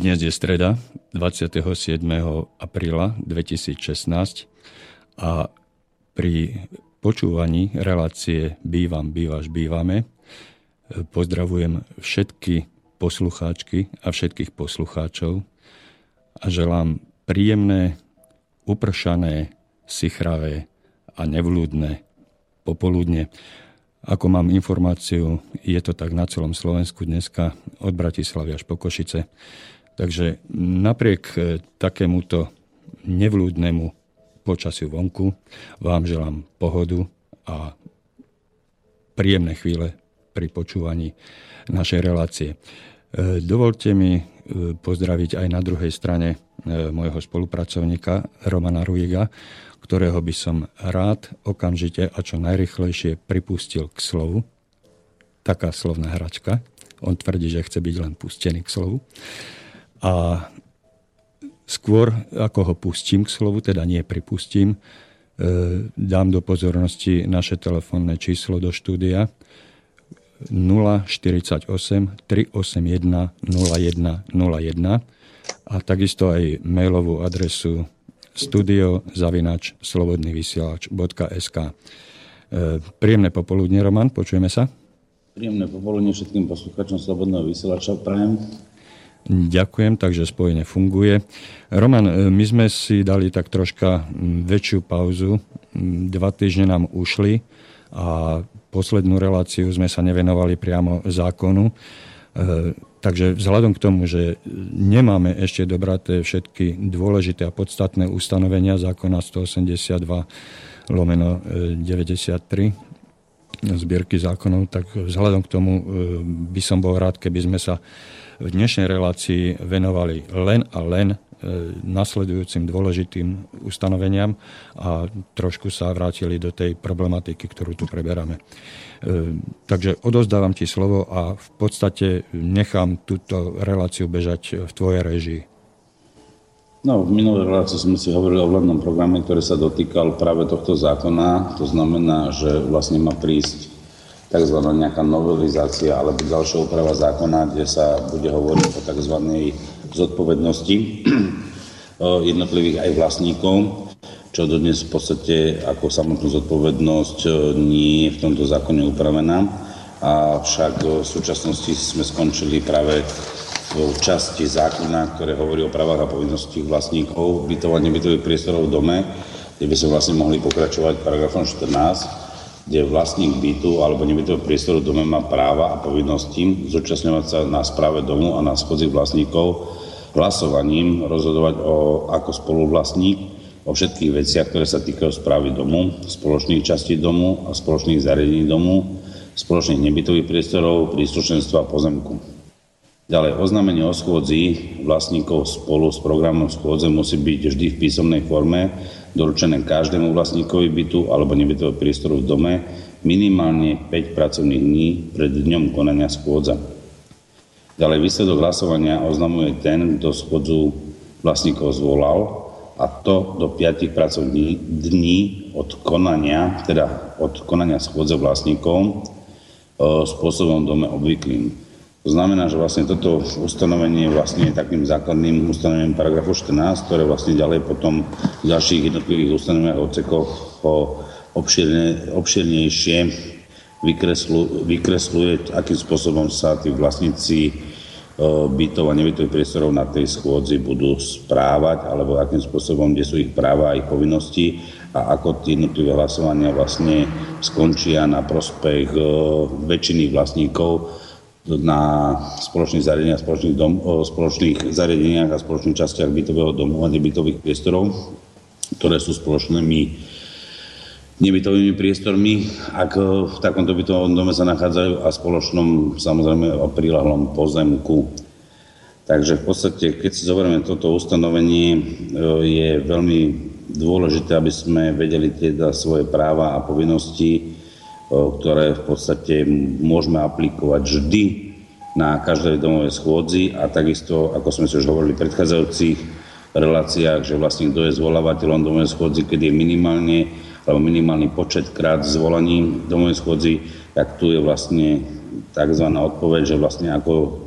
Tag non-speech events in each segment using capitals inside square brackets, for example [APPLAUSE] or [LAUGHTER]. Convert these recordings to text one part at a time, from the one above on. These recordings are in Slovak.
Dnes je streda 27. apríla 2016 a pri počúvaní relácie Bývam, bývaš, bývame pozdravujem všetky poslucháčky a všetkých poslucháčov a želám príjemné, upršané, sichravé a nevľúdne popoludne. Ako mám informáciu, je to tak na celom Slovensku dneska od Bratislavy až po Košice. Takže napriek e, takémuto nevľúdnemu počasiu vonku vám želám pohodu a príjemné chvíle pri počúvaní našej relácie. E, dovolte mi e, pozdraviť aj na druhej strane môjho spolupracovníka Romana Ruiga, ktorého by som rád okamžite a čo najrychlejšie pripustil k slovu. Taká slovná hračka. On tvrdí, že chce byť len pustený k slovu. A skôr, ako ho pustím k slovu, teda nie pripustím, e, dám do pozornosti naše telefónne číslo do štúdia 048 381 0101 a takisto aj mailovú adresu studiozavinač slobodnyvysielač.sk e, Príjemné popoludne, Roman, počujeme sa? Príjemné popoludne všetkým poslucháčom Slobodného vysielača prajem. Ďakujem, takže spojenie funguje. Roman, e, my sme si dali tak troška väčšiu pauzu. Dva týždne nám ušli a poslednú reláciu sme sa nevenovali priamo zákonu. E, takže vzhľadom k tomu, že nemáme ešte dobraté všetky dôležité a podstatné ustanovenia zákona 182 lomeno 93 e, zbierky zákonov, tak vzhľadom k tomu by som bol rád, keby sme sa v dnešnej relácii venovali len a len e, nasledujúcim dôležitým ustanoveniam a trošku sa vrátili do tej problematiky, ktorú tu preberáme. E, takže odozdávam ti slovo a v podstate nechám túto reláciu bežať v tvojej režii. No, v minulej relácii sme si hovorili o vládnom programe, ktorý sa dotýkal práve tohto zákona. To znamená, že vlastne má prísť tzv. nejaká novelizácia alebo ďalšia úprava zákona, kde sa bude hovoriť o tzv. zodpovednosti [CLEARS THROAT] jednotlivých aj vlastníkov, čo dodnes v podstate ako samotnú zodpovednosť e, nie je v tomto zákone upravená. Avšak v súčasnosti sme skončili práve v časti zákona, ktoré hovorí o právach a povinnosti vlastníkov bytovania bytových priestorov v dome, kde by sme vlastne mohli pokračovať paragrafom 14, kde vlastník bytu alebo nebytového priestoru dome má práva a povinnosti zúčastňovať sa na správe domu a na schodzi vlastníkov hlasovaním rozhodovať o, ako spoluvlastník o všetkých veciach, ktoré sa týkajú správy domu, spoločných častí domu a spoločných zariadení domu, spoločných nebytových priestorov, príslušenstva a pozemku. Ďalej, oznámenie o schôdzi vlastníkov spolu s programom schôdze musí byť vždy v písomnej forme doručené každému vlastníkovi bytu alebo nebytového priestoru v dome minimálne 5 pracovných dní pred dňom konania schôdza. Ďalej výsledok hlasovania oznamuje ten, kto schôdzu vlastníkov zvolal a to do 5 pracovných dní od konania, teda od konania schôdze vlastníkov e, spôsobom dome obvyklým. To znamená, že vlastne toto ustanovenie je vlastne takým základným ustanovením paragrafu 14, ktoré vlastne ďalej potom v ďalších jednotlivých ustanoveniach odsekoch ho obširne, obširnejšie vykreslu, vykresluje, akým spôsobom sa tí vlastníci e, bytov a nebytových priestorov na tej schôdzi budú správať, alebo akým spôsobom, kde sú ich práva a ich povinnosti a ako tie jednotlivé hlasovania vlastne skončia na prospech e, väčšiny vlastníkov na spoločných zariadeniach, spoločných, dom, spoločných zariadeniach a spoločných častiach bytového domu a nebytových priestorov, ktoré sú spoločnými nebytovými priestormi, ak v takomto bytovom dome sa nachádzajú a spoločnom samozrejme o prilahlom pozemku. Takže v podstate, keď si zoberieme toto ustanovenie, e, je veľmi dôležité, aby sme vedeli teda svoje práva a povinnosti ktoré v podstate môžeme aplikovať vždy na každej domovej schôdzi a takisto, ako sme si už hovorili v predchádzajúcich reláciách, že vlastne kto je zvolávateľom domovej schôdzi, keď je minimálne alebo minimálny počet krát zvolaní domovej schôdzi, tak tu je vlastne tzv. odpoveď, že vlastne ako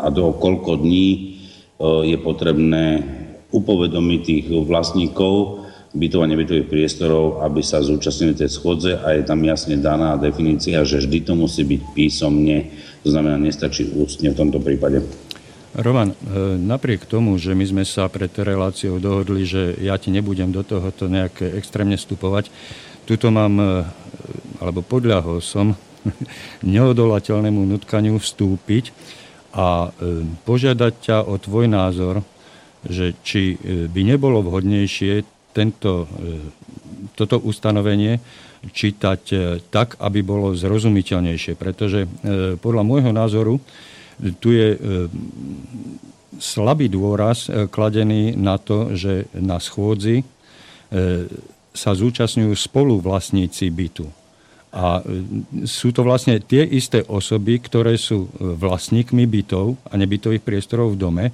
a do koľko dní je potrebné upovedomiť tých vlastníkov bytov a nebytových priestorov, aby sa zúčastnili tej schodze a je tam jasne daná definícia, že vždy to musí byť písomne, to znamená nestačí ústne v tomto prípade. Roman, e, napriek tomu, že my sme sa pred reláciou dohodli, že ja ti nebudem do tohoto nejaké extrémne vstupovať, tuto mám, e, alebo podľahol som [LAUGHS] neodolateľnému nutkaniu vstúpiť a e, požiadať ťa o tvoj názor, že či by nebolo vhodnejšie tento, toto ustanovenie čítať tak, aby bolo zrozumiteľnejšie. Pretože podľa môjho názoru tu je e, slabý dôraz e, kladený na to, že na schôdzi e, sa zúčastňujú spoluvlastníci bytu. A sú to vlastne tie isté osoby, ktoré sú vlastníkmi bytov a nebytových priestorov v dome,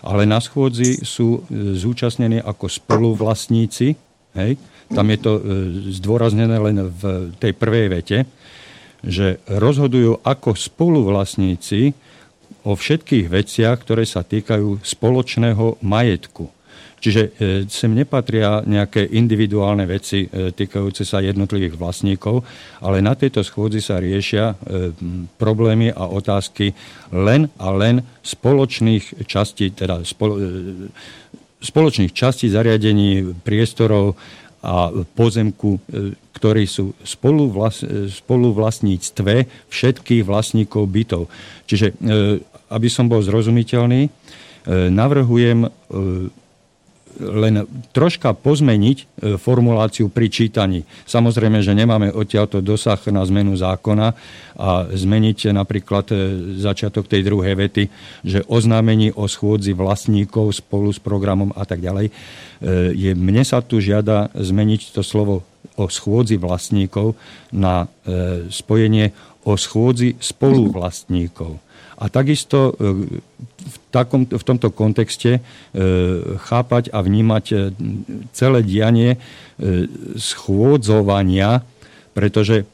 ale na schôdzi sú zúčastnení ako spoluvlastníci. Hej? Tam je to zdôraznené len v tej prvej vete, že rozhodujú ako spoluvlastníci o všetkých veciach, ktoré sa týkajú spoločného majetku. Čiže e, sem nepatria nejaké individuálne veci e, týkajúce sa jednotlivých vlastníkov, ale na tejto schôdzi sa riešia e, problémy a otázky len a len spoločných častí, teda spoločných častí zariadení, priestorov a pozemku, ktorí sú spoluvlastníctve všetkých vlastníkov bytov. Čiže aby som bol zrozumiteľný, navrhujem len troška pozmeniť e, formuláciu pri čítaní. Samozrejme, že nemáme odtiaľto dosah na zmenu zákona a zmeniť napríklad začiatok tej druhej vety, že oznámení o schôdzi vlastníkov spolu s programom a tak ďalej. Je, mne sa tu žiada zmeniť to slovo o schôdzi vlastníkov na spojenie o schôdzi spoluvlastníkov. A takisto e, v, takom, v tomto kontexte e, chápať a vnímať e, celé dianie schôdzovania, pretože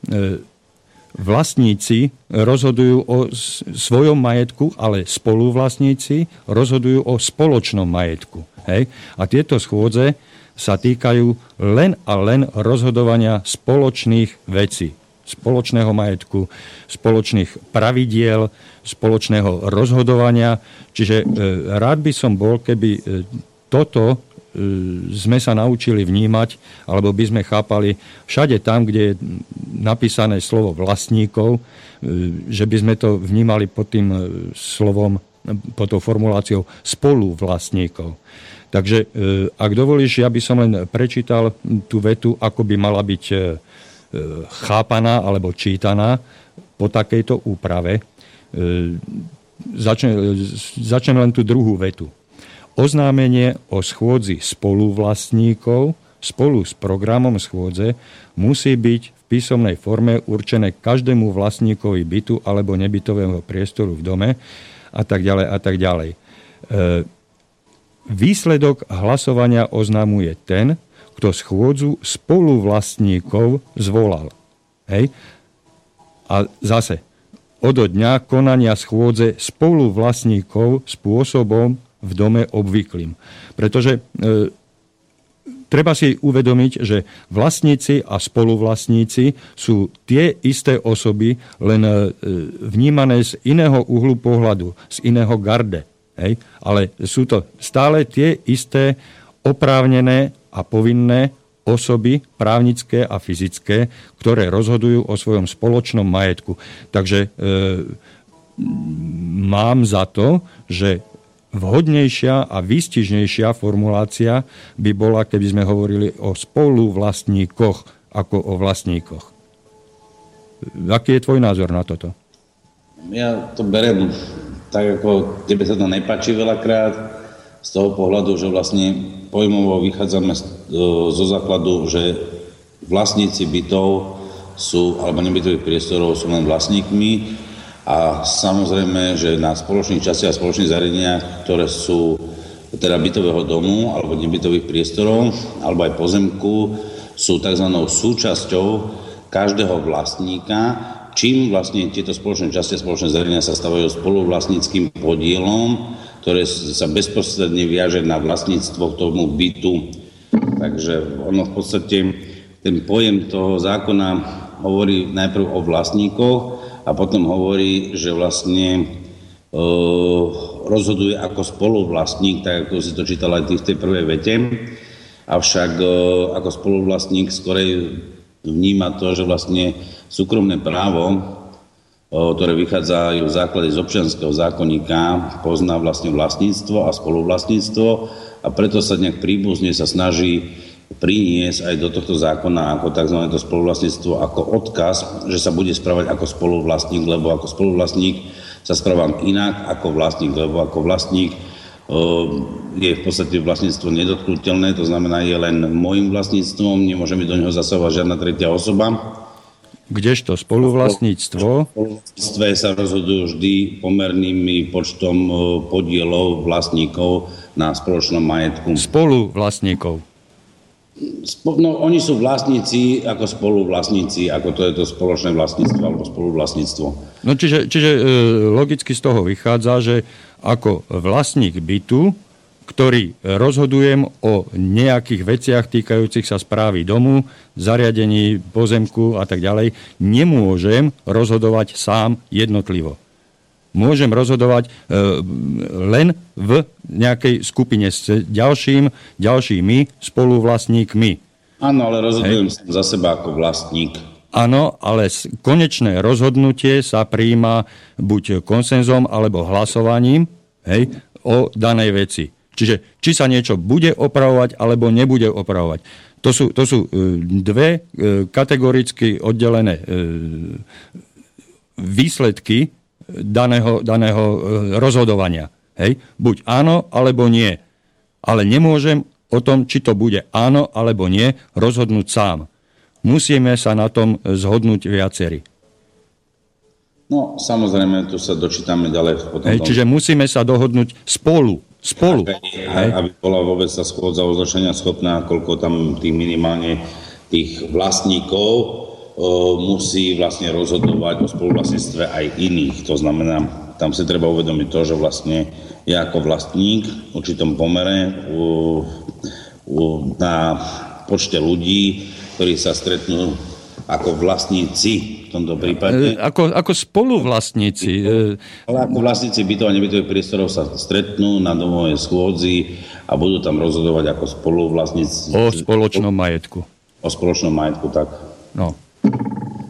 vlastníci rozhodujú o svojom majetku, ale spoluvlastníci rozhodujú o spoločnom majetku. Hej? A tieto schôdze sa týkajú len a len rozhodovania spoločných vecí spoločného majetku, spoločných pravidiel, spoločného rozhodovania. Čiže e, rád by som bol, keby e, toto e, sme sa naučili vnímať, alebo by sme chápali všade tam, kde je napísané slovo vlastníkov, že by sme to vnímali pod tým slovom, pod tou formuláciou spolu vlastníkov. Takže ak dovolíš, ja by som len prečítal tú vetu, ako by mala byť chápaná alebo čítaná po takejto úprave. E, začnem, začnem len tú druhú vetu. Oznámenie o schôdzi spoluvlastníkov spolu s programom schôdze musí byť v písomnej forme určené každému vlastníkovi bytu alebo nebytového priestoru v dome a tak ďalej a tak ďalej. E, výsledok hlasovania oznamuje ten, kto schôdzu spoluvlastníkov zvolal. Hej? A zase, od dňa konania schôdze spoluvlastníkov spôsobom v dome obvyklým. Pretože e, treba si uvedomiť, že vlastníci a spoluvlastníci sú tie isté osoby, len e, vnímané z iného uhlu pohľadu, z iného garde. Hej? Ale sú to stále tie isté oprávnené a povinné osoby právnické a fyzické, ktoré rozhodujú o svojom spoločnom majetku. Takže e, mám za to, že vhodnejšia a výstižnejšia formulácia by bola, keby sme hovorili o spoluvlastníkoch ako o vlastníkoch. Aký je tvoj názor na toto? Ja to berem tak, ako tebe sa to nepáči veľakrát, z toho pohľadu, že vlastne pojmovo vychádzame zo základu, že vlastníci bytov sú, alebo nebytových priestorov sú len vlastníkmi a samozrejme, že na spoločných častiach a spoločných zariadeniach, ktoré sú teda bytového domu alebo nebytových priestorov, alebo aj pozemku, sú tzv. súčasťou každého vlastníka, čím vlastne tieto spoločné časti a spoločné zariadenia sa stavajú spoluvlastníckým podielom, ktoré sa bezprostredne viaže na vlastníctvo tomu bytu. Takže ono v podstate, ten pojem toho zákona hovorí najprv o vlastníkoch a potom hovorí, že vlastne e, rozhoduje ako spoluvlastník, tak ako si to čítal aj v tej prvej vete. Avšak e, ako spoluvlastník skorej vníma to, že vlastne súkromné právo, ktoré vychádza v základe z občianského zákonníka, pozná vlastne vlastníctvo a spoluvlastníctvo a preto sa nejak príbuzne sa snaží priniesť aj do tohto zákona ako tzv. to spoluvlastníctvo ako odkaz, že sa bude správať ako spoluvlastník, lebo ako spoluvlastník sa správam inak ako vlastník, lebo ako vlastník je v podstate vlastníctvo nedotknutelné, to znamená, je len môjim vlastníctvom, nemôže mi do neho zasahovať žiadna tretia osoba. Kdežto spoluvlastníctvo? Spoluvlastníctve sa rozhodujú vždy pomerným počtom podielov vlastníkov na spoločnom majetku. Spoluvlastníkov. No, oni sú vlastníci ako spoluvlastníci, ako to je to spoločné vlastníctvo alebo spoluvlastníctvo. No čiže, čiže e, logicky z toho vychádza, že ako vlastník bytu, ktorý rozhodujem o nejakých veciach týkajúcich sa správy domu, zariadení, pozemku a tak ďalej, nemôžem rozhodovať sám jednotlivo môžem rozhodovať e, len v nejakej skupine s ďalším, ďalšími spoluvlastníkmi. Áno, ale rozhodujem Hej. za seba ako vlastník. Áno, ale konečné rozhodnutie sa príjma buď konsenzom alebo hlasovaním hej, o danej veci. Čiže či sa niečo bude opravovať alebo nebude opravovať. To sú, to sú e, dve e, kategoricky oddelené e, výsledky daného, daného rozhodovania. Hej? Buď áno, alebo nie. Ale nemôžem o tom, či to bude áno, alebo nie, rozhodnúť sám. Musíme sa na tom zhodnúť viacerí. No, samozrejme, tu sa dočítame ďalej. Potom Hej, čiže musíme sa dohodnúť spolu. Spolu. Aby, aby bola vôbec sa schôdza označenia schopná, koľko tam tých minimálne tých vlastníkov musí vlastne rozhodovať o spoluvlastníctve aj iných. To znamená, tam si treba uvedomiť to, že vlastne ja ako vlastník v určitom pomere u, u, na počte ľudí, ktorí sa stretnú ako vlastníci v tomto prípade. E, ako, ako spoluvlastníci. E, Ale ako vlastníci bytov a nebytových priestorov sa stretnú na domovej schôdzi a budú tam rozhodovať ako spoluvlastníci. O spoločnom majetku. O spoločnom majetku, tak. No.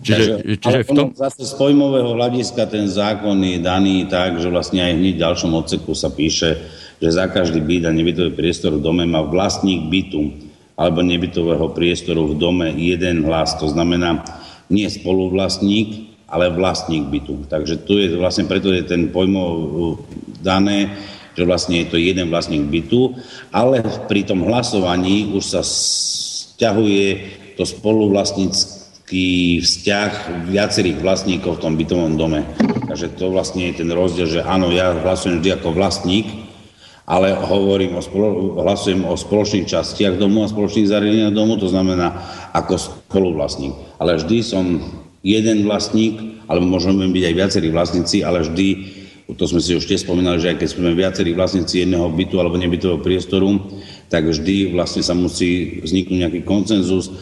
Čiže, Takže, čiže v tom... Zase z pojmového hľadiska ten zákon je daný tak, že vlastne aj hneď v ďalšom odseku sa píše, že za každý byt a nebytový priestor v dome má vlastník bytu alebo nebytového priestoru v dome jeden hlas. To znamená nie spoluvlastník, ale vlastník bytu. Takže tu je vlastne, preto je ten pojmov dané, že vlastne je to jeden vlastník bytu, ale pri tom hlasovaní už sa stiahuje to spoluvlastníctvo taký vzťah viacerých vlastníkov v tom bytovom dome. Takže to vlastne je ten rozdiel, že áno, ja hlasujem vždy ako vlastník, ale hovorím o spolo- hlasujem o spoločných častiach domu a spoločných zariadeniach domu, to znamená ako spoluvlastník. Ale vždy som jeden vlastník, alebo môžeme byť aj viacerí vlastníci, ale vždy, to sme si už tiež spomínali, že aj keď sme viacerí vlastníci jedného bytu alebo nebytového priestoru, tak vždy vlastne sa musí vzniknúť nejaký koncenzus,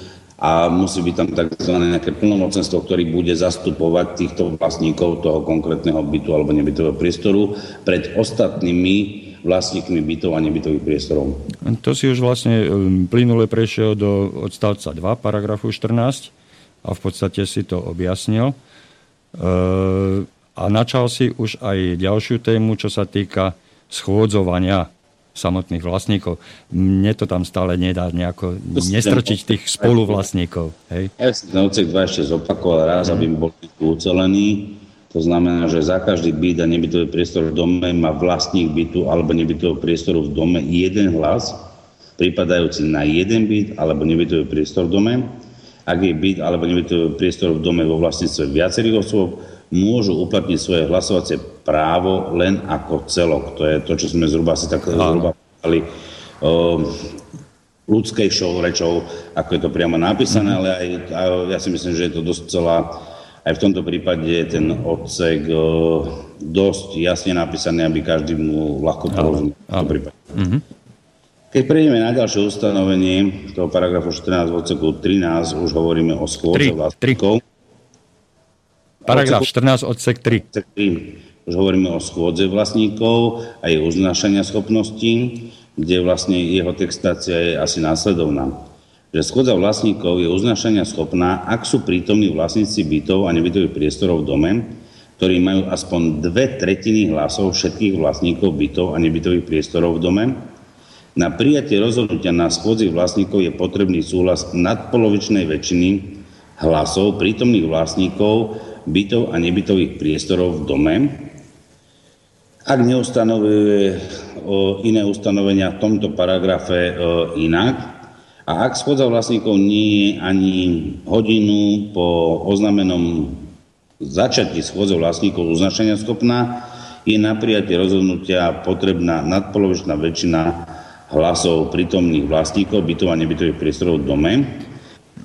a musí byť tam tzv. nejaké plnomocenstvo, ktorý bude zastupovať týchto vlastníkov toho konkrétneho bytu alebo nebytového priestoru pred ostatnými vlastníkmi bytov a nebytových priestorov. To si už vlastne um, plynule prešiel do odstavca 2, paragrafu 14 a v podstate si to objasnil. Uh, a načal si už aj ďalšiu tému, čo sa týka schôdzovania samotných vlastníkov. Mne to tam stále nedá nejako nestrčiť tých spoluvlastníkov. Hej? Ja si ten odsek 2 ešte zopakoval raz, mm. aby bol ucelený. To znamená, že za každý byt a nebytový priestor v dome má vlastník bytu alebo nebytového priestoru v dome jeden hlas, pripadajúci na jeden byt alebo nebytový priestor v dome. Ak je byt alebo nebytový priestor v dome vo vlastníctve viacerých osôb, môžu uplatniť svoje hlasovacie právo len ako celok. To je to, čo sme zhruba si tak zhruba povedali. Ehm, ľudskejšou rečou, ako je to priamo napísané, ale aj, ja si myslím, že je to dosť celá, aj v tomto prípade je ten odsek dosť jasne napísaný, aby každý mu ľahko porozumel. Mm-hmm. Keď prejdeme na ďalšie ustanovenie toho paragrafu 14 v odseku 13, už hovoríme o schôdze vlastníkov. Paragraf 14 odsek 3. Odsek 3. Už hovoríme o schôdze vlastníkov a jej uznášania schopností, kde vlastne jeho textácia je asi následovná. Že schôdza vlastníkov je uznášania schopná, ak sú prítomní vlastníci bytov a nebytových priestorov v dome, ktorí majú aspoň dve tretiny hlasov všetkých vlastníkov bytov a nebytových priestorov v dome, na prijatie rozhodnutia na schôdzi vlastníkov je potrebný súhlas nadpolovičnej väčšiny hlasov prítomných vlastníkov bytov a nebytových priestorov v dome, ak neustanovuje iné ustanovenia v tomto paragrafe inak a ak schôdza vlastníkov nie je ani hodinu po oznamenom začatí schôdze vlastníkov uznašania schopná, je na prijatie rozhodnutia potrebná nadpolovičná väčšina hlasov prítomných vlastníkov bytov a nebytových priestorov v dome.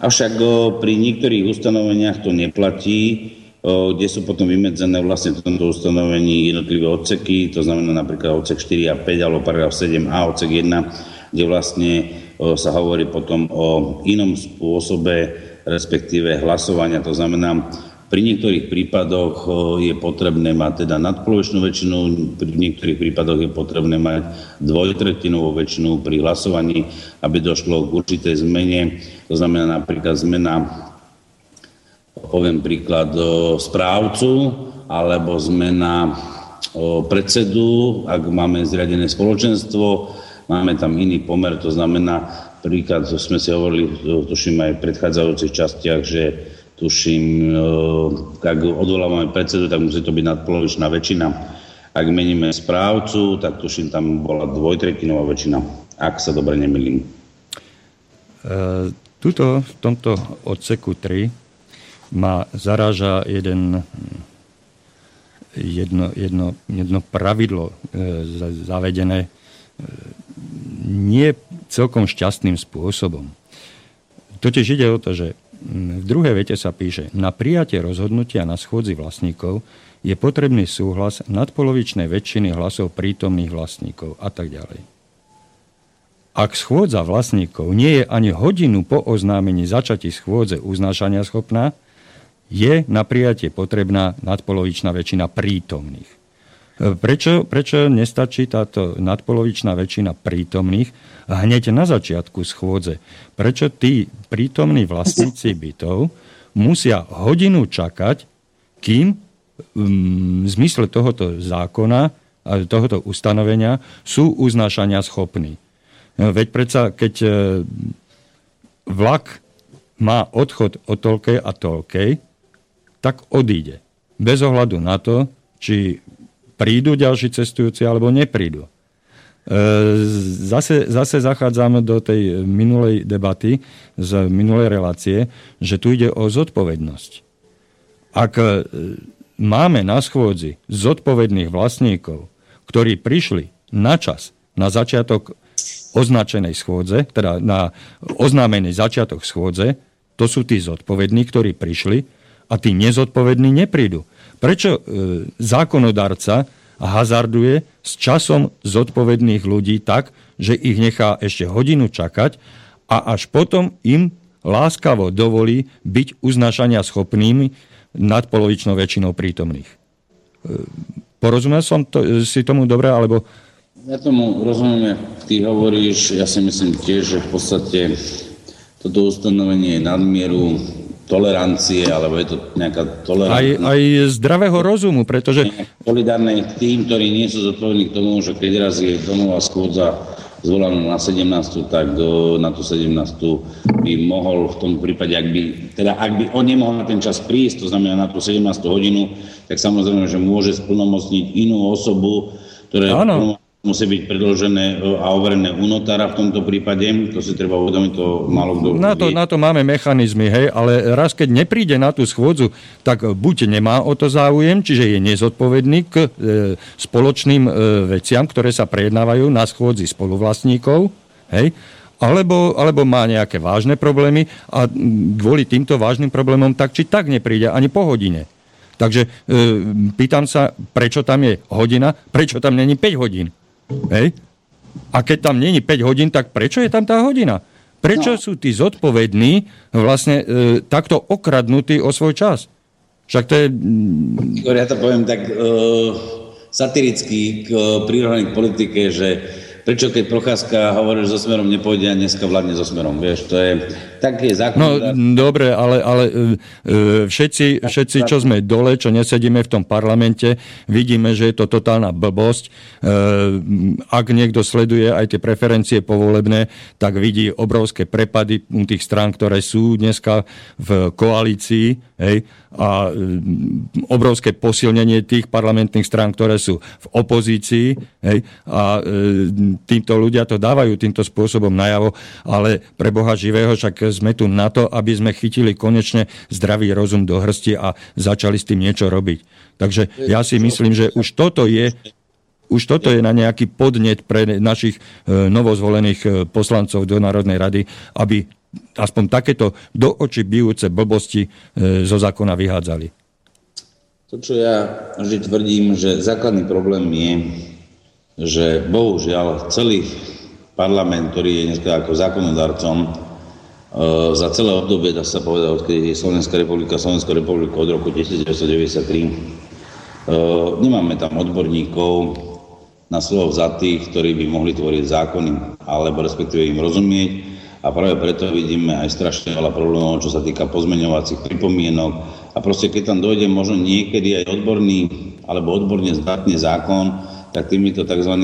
Avšak pri niektorých ustanoveniach to neplatí, kde sú potom vymedzené vlastne v tomto ustanovení jednotlivé odseky, to znamená napríklad odsek 4 a 5 alebo paragraf 7a, odsek 1, kde vlastne sa hovorí potom o inom spôsobe, respektíve hlasovania, to znamená pri niektorých prípadoch je potrebné mať teda nadpolovičnú väčšinu, pri niektorých prípadoch je potrebné mať dvojtretinovú väčšinu pri hlasovaní, aby došlo k určitej zmene. To znamená napríklad zmena, poviem príklad, správcu alebo zmena predsedu, ak máme zriadené spoločenstvo, máme tam iný pomer, to znamená, príklad, sme si hovorili, tuším aj v predchádzajúcich častiach, že tuším, eh, ak odvolávame predsedu, tak musí to byť nadpolovičná väčšina. Ak meníme správcu, tak tuším, tam bola dvojtretinová väčšina, ak sa dobre nemýlim. E, tuto, v tomto odseku 3 ma zaráža jeden, jedno, jedno, jedno pravidlo e, zavedené e, nie celkom šťastným spôsobom. Totiž ide o to, že v druhej vete sa píše, na prijatie rozhodnutia na schôdzi vlastníkov je potrebný súhlas nadpolovičnej väčšiny hlasov prítomných vlastníkov a tak ďalej. Ak schôdza vlastníkov nie je ani hodinu po oznámení začatí schôdze uznášania schopná, je na prijatie potrebná nadpolovičná väčšina prítomných. Prečo, prečo nestačí táto nadpolovičná väčšina prítomných hneď na začiatku schôdze? Prečo tí prítomní vlastníci bytov musia hodinu čakať, kým mm, v zmysle tohoto zákona a tohoto ustanovenia sú uznášania schopní? No, veď predsa, keď e, vlak má odchod o toľkej a toľkej, tak odíde. Bez ohľadu na to, či prídu ďalší cestujúci alebo neprídu. E, zase, zase zachádzame do tej minulej debaty, z minulej relácie, že tu ide o zodpovednosť. Ak e, máme na schôdzi zodpovedných vlastníkov, ktorí prišli na čas, na začiatok označenej schôdze, teda na oznámený začiatok schôdze, to sú tí zodpovední, ktorí prišli a tí nezodpovední neprídu. Prečo e, zákonodarca hazarduje s časom zodpovedných ľudí tak, že ich nechá ešte hodinu čakať a až potom im láskavo dovolí byť uznášania schopnými nadpolovičnou väčšinou prítomných. E, porozumel som to, si tomu dobre, alebo... Ja tomu rozumiem, ty hovoríš, ja si myslím tiež, že v podstate toto ustanovenie je nadmieru tolerancie, alebo je to nejaká tolerancia. Aj, aj zdravého rozumu, pretože... Solidárne tým, ktorí nie sú zodpovední k tomu, že keď raz je domová schôdza zvolanú na 17, tak do, na tú 17 by mohol v tom prípade, ak by, teda ak by on nemohol na ten čas prísť, to znamená na tú 17 hodinu, tak samozrejme, že môže splnomocniť inú osobu, ktoré musí byť predložené e, a overené u notára v tomto prípade. To si treba uvedomiť, to málo kto na to, na to máme mechanizmy, hej, ale raz keď nepríde na tú schôdzu, tak buď nemá o to záujem, čiže je nezodpovedný k e, spoločným e, veciam, ktoré sa prejednávajú na schôdzi spoluvlastníkov, hej, alebo, alebo má nejaké vážne problémy a kvôli týmto vážnym problémom tak či tak nepríde ani po hodine. Takže e, pýtam sa, prečo tam je hodina, prečo tam není 5 hodín. Hej? A keď tam není 5 hodín, tak prečo je tam tá hodina? Prečo no. sú tí zodpovední vlastne e, takto okradnutí o svoj čas? Však to je... Ja to poviem tak e, satiricky k e, k politike, že prečo keď Procházka hovorí, že so smerom nepôjde a dneska vládne so smerom, vieš, to je, tak je zákon. No dobre, ale, ale e, e, všetci, všetci, čo sme dole, čo nesedíme v tom parlamente, vidíme, že je to totálna blbosť. E, ak niekto sleduje aj tie preferencie povolebné, tak vidí obrovské prepady tých strán, ktoré sú dneska v koalícii, hej, a obrovské posilnenie tých parlamentných strán, ktoré sú v opozícii, hej, a tímto ľudia to dávajú týmto spôsobom najavo, ale pre Boha živého však sme tu na to, aby sme chytili konečne zdravý rozum do hrsti a začali s tým niečo robiť. Takže ja si myslím, že už toto je už toto je na nejaký podnet pre našich e, novozvolených e, poslancov do Národnej rady, aby aspoň takéto do očí bijúce blbosti e, zo zákona vyhádzali. To, čo ja vždy tvrdím, že základný problém je, že bohužiaľ celý parlament, ktorý je dneska ako zákonodarcom, e, za celé obdobie, dá sa povedať, odkedy je Slovenská republika, Slovenská republika od roku 1993, e, nemáme tam odborníkov na slovo za tých, ktorí by mohli tvoriť zákony, alebo respektíve im rozumieť. A práve preto vidíme aj strašne veľa problémov, čo sa týka pozmeňovacích pripomienok. A proste keď tam dojde možno niekedy aj odborný alebo odborne zdatný zákon, tak týmito tzv.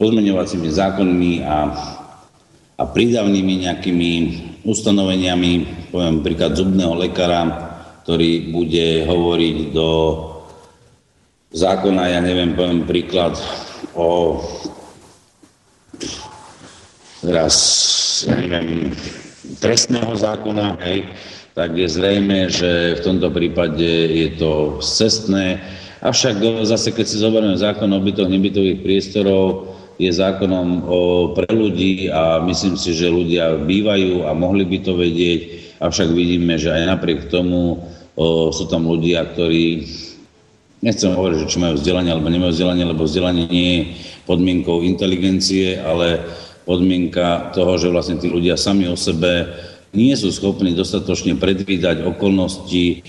pozmeňovacími zákonmi a, a prídavnými nejakými ustanoveniami, poviem príklad zubného lekára, ktorý bude hovoriť do zákona, ja neviem, poviem príklad o teraz, ja neviem, trestného zákona, hej, tak je zrejme, že v tomto prípade je to cestné, Avšak zase, keď si zoberieme zákon o bytoch nebytových priestorov, je zákonom pre ľudí a myslím si, že ľudia bývajú a mohli by to vedieť, avšak vidíme, že aj napriek tomu o, sú tam ľudia, ktorí, nechcem hovoriť, že či majú vzdelanie alebo nemajú vzdelanie, lebo vzdelanie nie je podmienkou inteligencie, ale podmienka toho, že vlastne tí ľudia sami o sebe nie sú schopní dostatočne predvídať okolnosti,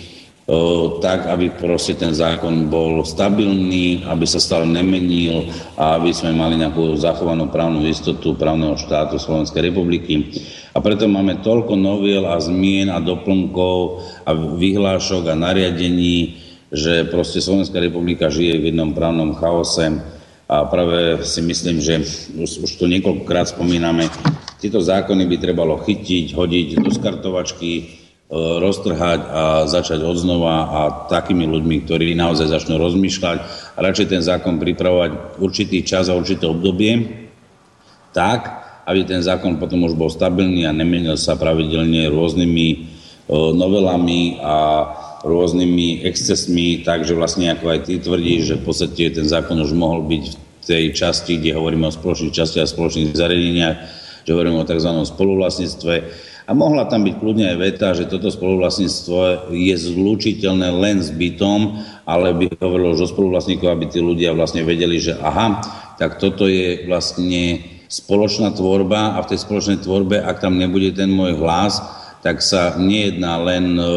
tak, aby proste ten zákon bol stabilný, aby sa stále nemenil a aby sme mali nejakú zachovanú právnu istotu právneho štátu Slovenskej republiky. A preto máme toľko noviel a zmien a doplnkov a vyhlášok a nariadení, že proste Slovenská republika žije v jednom právnom chaose a práve si myslím, že už, už to niekoľkokrát spomíname, tieto zákony by trebalo chytiť, hodiť do skartovačky, roztrhať a začať odznova a takými ľuďmi, ktorí naozaj začnú rozmýšľať a radšej ten zákon pripravovať určitý čas a určité obdobie tak, aby ten zákon potom už bol stabilný a nemenil sa pravidelne rôznymi e, novelami a rôznymi excesmi, takže vlastne ako aj ty tvrdíš, že v podstate ten zákon už mohol byť v tej časti, kde hovoríme o spoločných častiach a spoločných zariadeniach, že hovoríme o tzv. spoluvlastníctve, a mohla tam byť kľudne aj veta, že toto spoluvlastníctvo je zlúčiteľné len s bytom, ale by hovorilo už o spoluvlastníkov, aby tí ľudia vlastne vedeli, že aha, tak toto je vlastne spoločná tvorba a v tej spoločnej tvorbe, ak tam nebude ten môj hlas, tak sa nejedná len e,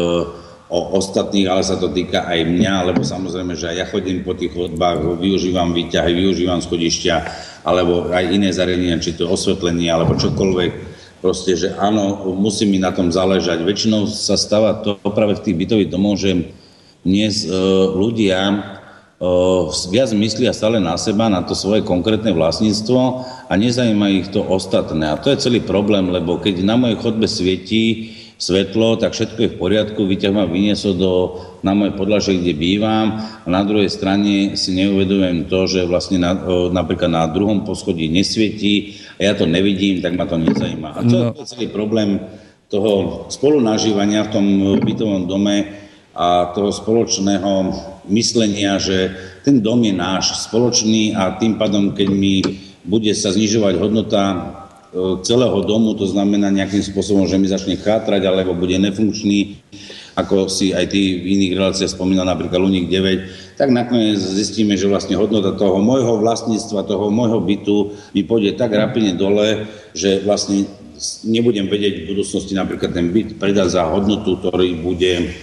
o ostatných, ale sa to týka aj mňa, lebo samozrejme, že aj ja chodím po tých chodbách, využívam výťahy, využívam schodišťa, alebo aj iné zariadenia, či to osvetlenie, alebo čokoľvek proste, že áno, musí mi na tom záležať. Väčšinou sa stáva to práve v tých bytových domoch, že dnes e, ľudia e, viac myslia stále na seba, na to svoje konkrétne vlastníctvo a nezajíma ich to ostatné. A to je celý problém, lebo keď na mojej chodbe svietí svetlo, tak všetko je v poriadku, výťah ma vyniesol do, na moje podlaže, kde bývam a na druhej strane si neuvedomujem to, že vlastne na, napríklad na druhom poschodí nesvietí a ja to nevidím, tak ma to nezajíma. A to no. je celý problém toho spolunažívania v tom bytovom dome a toho spoločného myslenia, že ten dom je náš spoločný a tým pádom, keď mi bude sa znižovať hodnota celého domu, to znamená nejakým spôsobom, že mi začne chátrať alebo bude nefunkčný, ako si aj ty v iných reláciách spomínal, napríklad Luník 9, tak nakoniec zistíme, že vlastne hodnota toho môjho vlastníctva, toho môjho bytu mi pôjde tak rapidne dole, že vlastne nebudem vedieť v budúcnosti napríklad ten byt predať za hodnotu, ktorý bude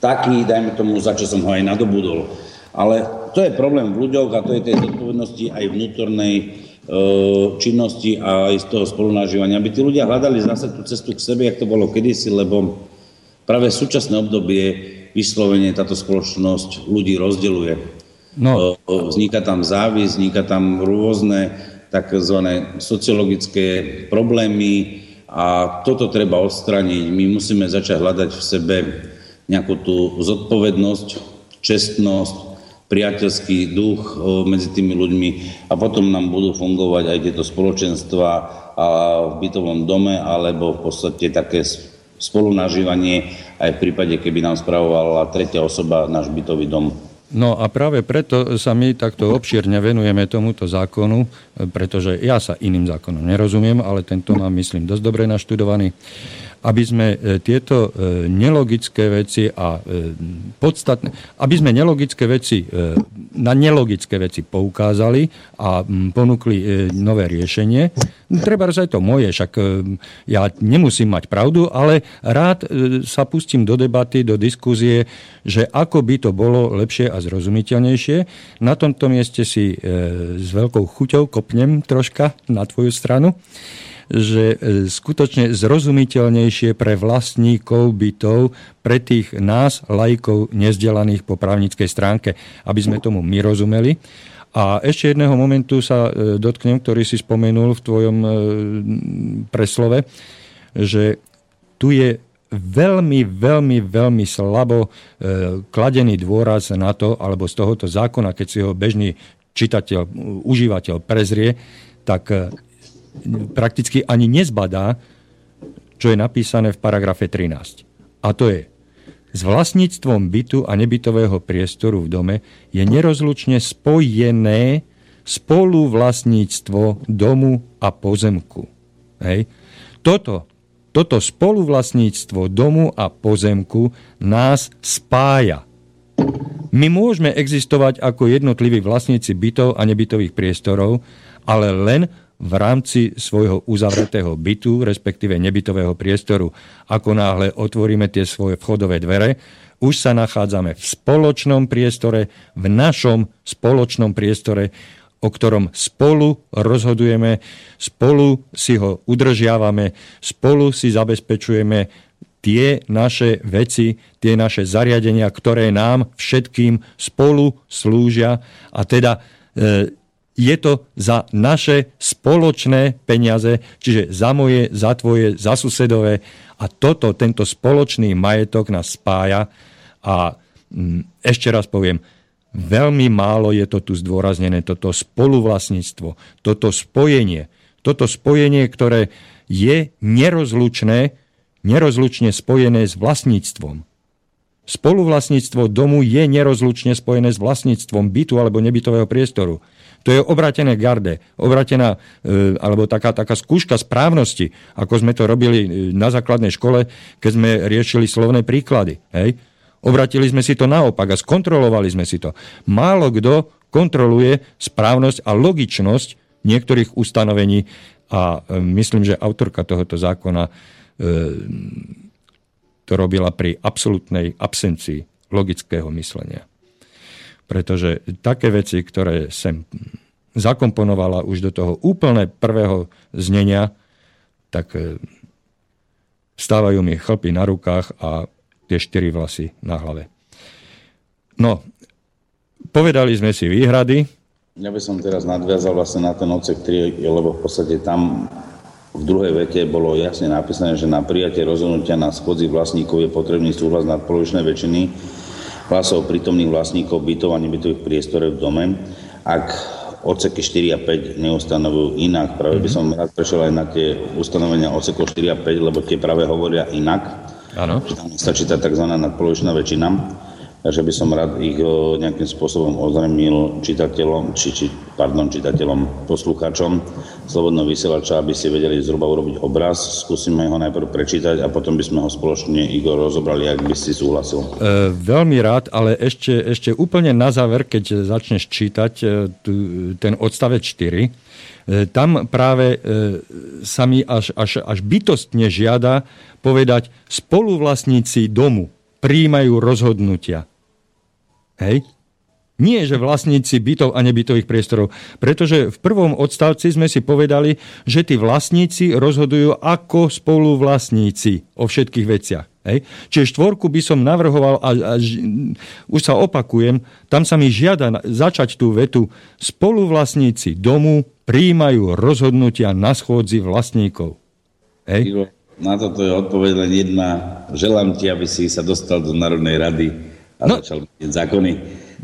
taký, dajme tomu, za čo som ho aj nadobudol. Ale to je problém v ľuďoch a to je tej zodpovednosti aj vnútornej činnosti a aj z toho spolunažívania, aby tí ľudia hľadali zase tú cestu k sebe, jak to bolo kedysi, lebo práve v súčasné obdobie vyslovene táto spoločnosť ľudí rozdeluje. No. E, vzniká tam závisť, vzniká tam rôzne tzv. sociologické problémy a toto treba odstraniť. My musíme začať hľadať v sebe nejakú tú zodpovednosť, čestnosť, priateľský duch medzi tými ľuďmi a potom nám budú fungovať aj tieto spoločenstva a v bytovom dome alebo v podstate také spolunažívanie aj v prípade, keby nám spravovala tretia osoba náš bytový dom. No a práve preto sa my takto obšírne venujeme tomuto zákonu, pretože ja sa iným zákonom nerozumiem, ale tento mám, myslím, dosť dobre naštudovaný aby sme e, tieto e, nelogické veci a e, podstatné, aby sme nelogické veci, na nelogické veci poukázali a ponúkli nové riešenie. Treba aj to moje, však ja nemusím mať pravdu, ale rád sa pustím do debaty, do diskuzie, že ako by to bolo lepšie a zrozumiteľnejšie. Na tomto mieste si s veľkou chuťou kopnem troška na tvoju stranu že e, skutočne zrozumiteľnejšie pre vlastníkov bytov, pre tých nás, lajkov, nezdelaných po právnickej stránke, aby sme tomu my rozumeli. A ešte jedného momentu sa e, dotknem, ktorý si spomenul v tvojom e, preslove, že tu je veľmi, veľmi, veľmi slabo kladený dôraz na to, alebo z tohoto zákona, keď si ho bežný čitateľ, užívateľ prezrie, tak prakticky ani nezbadá, čo je napísané v paragrafe 13. A to je, s vlastníctvom bytu a nebytového priestoru v dome je nerozlučne spojené spoluvlastníctvo domu a pozemku. Hej. Toto, toto spoluvlastníctvo domu a pozemku nás spája. My môžeme existovať ako jednotliví vlastníci bytov a nebytových priestorov, ale len v rámci svojho uzavretého bytu, respektíve nebytového priestoru. Ako náhle otvoríme tie svoje vchodové dvere, už sa nachádzame v spoločnom priestore, v našom spoločnom priestore, o ktorom spolu rozhodujeme, spolu si ho udržiavame, spolu si zabezpečujeme tie naše veci, tie naše zariadenia, ktoré nám všetkým spolu slúžia a teda e, je to za naše spoločné peniaze, čiže za moje, za tvoje, za susedové. A toto, tento spoločný majetok nás spája. A mm, ešte raz poviem, veľmi málo je to tu zdôraznené, toto spoluvlastníctvo, toto spojenie. Toto spojenie, ktoré je nerozlučné, nerozlučne spojené s vlastníctvom. Spoluvlastníctvo domu je nerozlučne spojené s vlastníctvom bytu alebo nebytového priestoru. To je obratené garde, obratená, e, alebo taká, taká skúška správnosti, ako sme to robili e, na základnej škole, keď sme riešili slovné príklady. Hej? Obratili sme si to naopak a skontrolovali sme si to. Málo kto kontroluje správnosť a logičnosť niektorých ustanovení a e, myslím, že autorka tohoto zákona to robila pri absolútnej absencii logického myslenia pretože také veci, ktoré sem zakomponovala už do toho úplne prvého znenia, tak e, stávajú mi chlpy na rukách a tie štyri vlasy na hlave. No, povedali sme si výhrady. Ja by som teraz nadviazal vlastne na ten odsek 3, lebo v podstate tam v druhej vete bolo jasne napísané, že na prijatie rozhodnutia na schodzi vlastníkov je potrebný súhlas nadpolovičnej väčšiny hlasov prítomných vlastníkov bytov a nebytových priestorov v dome. Ak odseky 4 a 5 neustanovujú inak, práve by mhm. som rád prešiel aj na tie ustanovenia odsekov 4 a 5, lebo tie práve hovoria inak. Áno. Tam stačí tá tzv. nadpolovičná väčšina. Takže by som rád ich nejakým spôsobom ozremil čitateľom, či, či, pardon, čitateľom, poslucháčom Slobodného vysielača, aby si vedeli zhruba urobiť obraz. Skúsime ho najprv prečítať a potom by sme ho spoločne, Igor, rozobrali, ak by si súhlasil. E, veľmi rád, ale ešte, ešte úplne na záver, keď začneš čítať e, ten odstavec 4, e, tam práve e, sa mi až, až, až bytostne žiada povedať spoluvlastníci domu príjmajú rozhodnutia. Hej? Nie, že vlastníci bytov a nebytových priestorov. Pretože v prvom odstavci sme si povedali, že tí vlastníci rozhodujú ako spoluvlastníci o všetkých veciach. Hej. Čiže štvorku by som navrhoval, a, a už sa opakujem, tam sa mi žiada začať tú vetu. Spoluvlastníci domu príjmajú rozhodnutia na schôdzi vlastníkov. Hej. Na toto je odpoveď len jedna. Želám ti, aby si sa dostal do Národnej rady a no, začal zákony.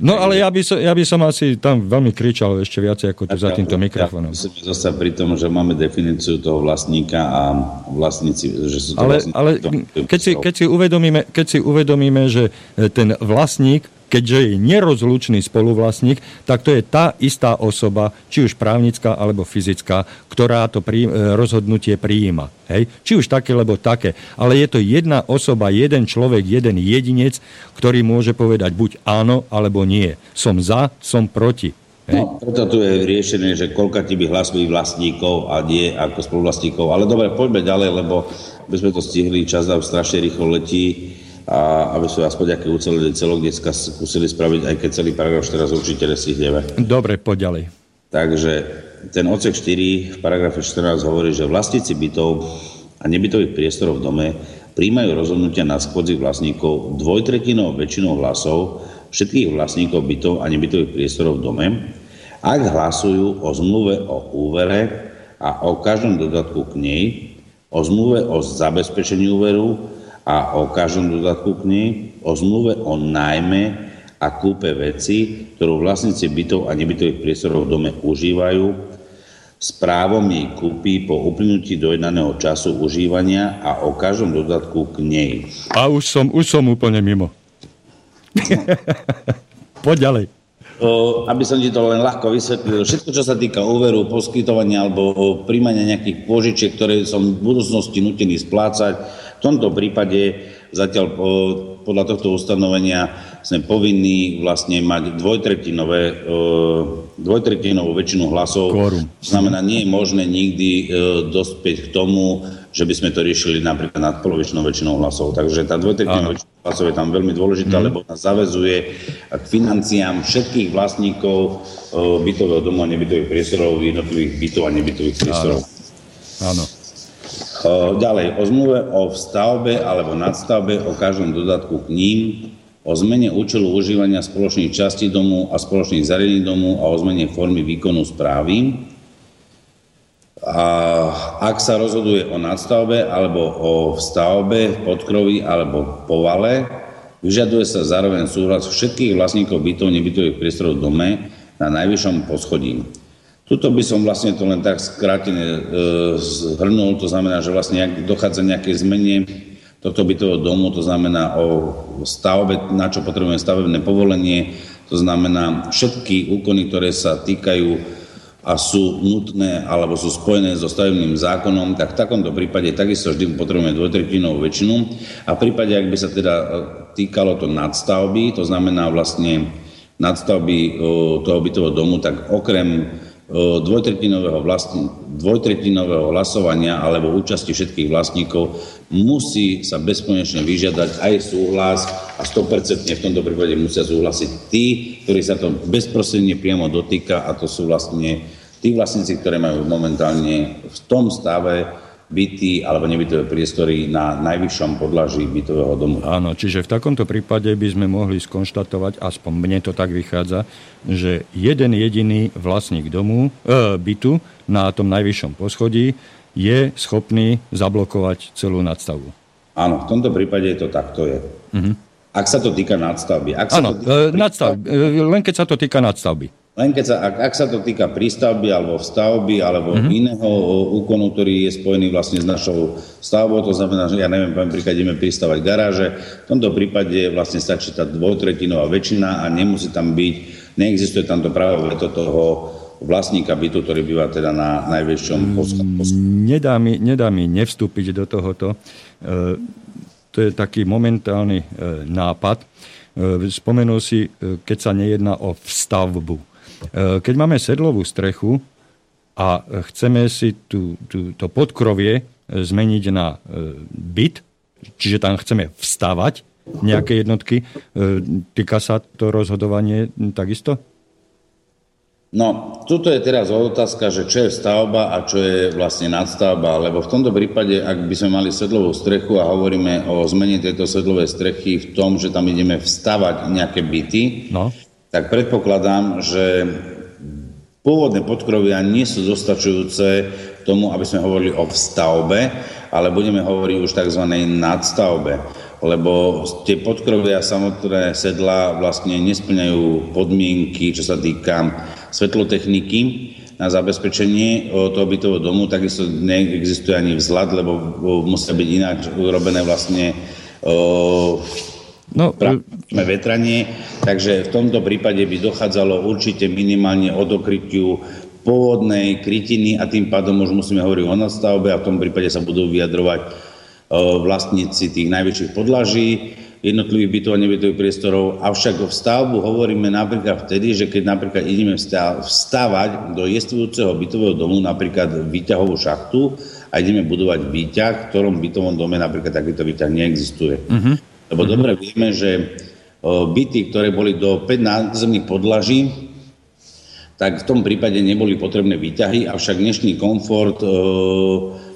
No ale ja by, som, ja by som asi tam veľmi kričal ešte viacej ako tu za týmto mikrofónom. Ja musíme zostať pri tom, že máme definíciu toho vlastníka a vlastníci, že sú to ale, vlastníci, ale keď, si, keď, si uvedomíme, keď si uvedomíme, že ten vlastník keďže je nerozlučný spoluvlastník, tak to je tá istá osoba, či už právnická alebo fyzická, ktorá to e, rozhodnutie prijíma. Hej? Či už také, lebo také. Ale je to jedna osoba, jeden človek, jeden jedinec, ktorý môže povedať buď áno, alebo nie. Som za, som proti. Hej? No, preto tu je riešenie, že koľka ti by hlasových vlastníkov a nie ako spoluvlastníkov. Ale dobre, poďme ďalej, lebo by sme to stihli, čas nám strašne rýchlo letí a aby sú aspoň nejaké ucelené celok dneska skúsili spraviť, aj keď celý paragraf 14 určite nestihneme. Dobre, poď ďalej. Takže ten odsek 4 v paragrafe 14 hovorí, že vlastníci bytov a nebytových priestorov v dome príjmajú rozhodnutia na schôdzi vlastníkov dvojtretinou väčšinou hlasov všetkých vlastníkov bytov a nebytových priestorov v dome, ak hlasujú o zmluve o úvere a o každom dodatku k nej, o zmluve o zabezpečení úveru, a o každom dodatku k nej, o zmluve o nájme a kúpe veci, ktorú vlastníci bytov a nebytových priestorov v dome užívajú, s právom jej kúpy po uplynutí dojednaného času užívania a o každom dodatku k nej. A už som, už som úplne mimo. [LAUGHS] Poď ďalej. O, aby som ti to len ľahko vysvetlil, všetko, čo sa týka úveru, poskytovania alebo príjmania nejakých pôžičiek, ktoré som v budúcnosti nutený splácať, tomto prípade zatiaľ podľa tohto ustanovenia sme povinní vlastne mať dvojtretinové, e, dvojtretinovú väčšinu hlasov. To znamená, nie je možné nikdy e, dospieť k tomu, že by sme to riešili napríklad nad polovičnou väčšinou hlasov. Takže tá dvojtretinová väčšina hlasov je tam veľmi dôležitá, mm. lebo nás zavezuje k financiám všetkých vlastníkov e, bytového domu a nebytových priestorov, jednotlivých bytov a nebytových priestorov. Áno. Áno. Ďalej, o zmluve o stavbe alebo nadstavbe, o každom dodatku k ním, o zmene účelu užívania spoločných častí domu a spoločných zariadení domu a o zmene formy výkonu správy. A ak sa rozhoduje o nadstavbe alebo o stavbe, podkroví alebo povale, vyžaduje sa zároveň súhlas všetkých vlastníkov bytov nebytových priestorov v dome na najvyššom poschodí. Tuto by som vlastne to len tak skrátene e, zhrnul, to znamená, že vlastne dochádza nejaké zmene tohto bytového domu, to znamená o stavbe, na čo potrebujeme stavebné povolenie, to znamená všetky úkony, ktoré sa týkajú a sú nutné alebo sú spojené so stavebným zákonom, tak v takomto prípade takisto vždy potrebujeme dvojtretinovú väčšinu. A v prípade, ak by sa teda e, týkalo to nadstavby, to znamená vlastne nadstavby e, toho bytového domu, tak okrem dvojtretinového, vlastní, dvojtretinového hlasovania alebo účasti všetkých vlastníkov musí sa bezkonečne vyžiadať aj súhlas a 100% v tomto prípade musia súhlasiť tí, ktorí sa to bezprostredne priamo dotýka a to sú vlastne tí vlastníci, ktoré majú momentálne v tom stave byty alebo nebytové priestory na najvyššom podlaží bytového domu. Áno, čiže v takomto prípade by sme mohli skonštatovať, aspoň mne to tak vychádza, že jeden jediný vlastník domu, e, bytu na tom najvyššom poschodí je schopný zablokovať celú nadstavbu. Áno, v tomto prípade to takto je. Uh-huh. Ak sa to týka nadstavby. Ak sa Áno, to týka... E, nadstavby, e, len keď sa to týka nadstavby. Len keď sa, ak, ak sa to týka prístavby alebo stavby alebo mm-hmm. iného úkonu, ktorý je spojený vlastne s našou stavbou, to znamená, že ja neviem, poviem príklad, ideme pristavať garáže, v tomto prípade vlastne stačí tá dvojtretinová väčšina a nemusí tam byť, neexistuje tam to právo veto toho vlastníka bytu, ktorý býva teda na najväčšom poschodí. Nedá mi, nedá mi nevstúpiť do tohoto. E, to je taký momentálny e, nápad. E, spomenul si, e, keď sa nejedná o vstavbu keď máme sedlovú strechu a chceme si tú, tú, to podkrovie e, zmeniť na e, byt, čiže tam chceme vstávať nejaké jednotky, týka sa to rozhodovanie takisto? No, tuto je teraz otázka, že čo je stavba a čo je vlastne nadstavba, lebo v tomto prípade, ak by sme mali sedlovú strechu a hovoríme o zmene tejto sedlovej strechy v tom, že tam ideme vstavať nejaké byty, no tak predpokladám, že pôvodné podkrovia nie sú dostačujúce tomu, aby sme hovorili o vstavbe, ale budeme hovoriť už tzv. nadstavbe, lebo tie podkrovia samotné sedla vlastne nesplňajú podmienky, čo sa týka svetlotechniky na zabezpečenie toho bytového domu, takisto neexistuje ani vzhľad, lebo musia byť ináč urobené vlastne No, sme vetranie, takže v tomto prípade by dochádzalo určite minimálne o dokrytiu pôvodnej krytiny a tým pádom už musíme hovoriť o nadstavbe a v tom prípade sa budú vyjadrovať e, vlastníci tých najväčších podlaží jednotlivých bytov a nebytových priestorov. Avšak v stavbu hovoríme napríklad vtedy, že keď napríklad ideme vstávať do jestvujúceho bytového domu, napríklad výťahovú šachtu a ideme budovať výťah, v ktorom bytovom dome napríklad takýto výťah neexistuje. Uh-huh. Lebo dobre vieme, že byty, ktoré boli do 5 názemných podlaží, tak v tom prípade neboli potrebné výťahy, avšak dnešný komfort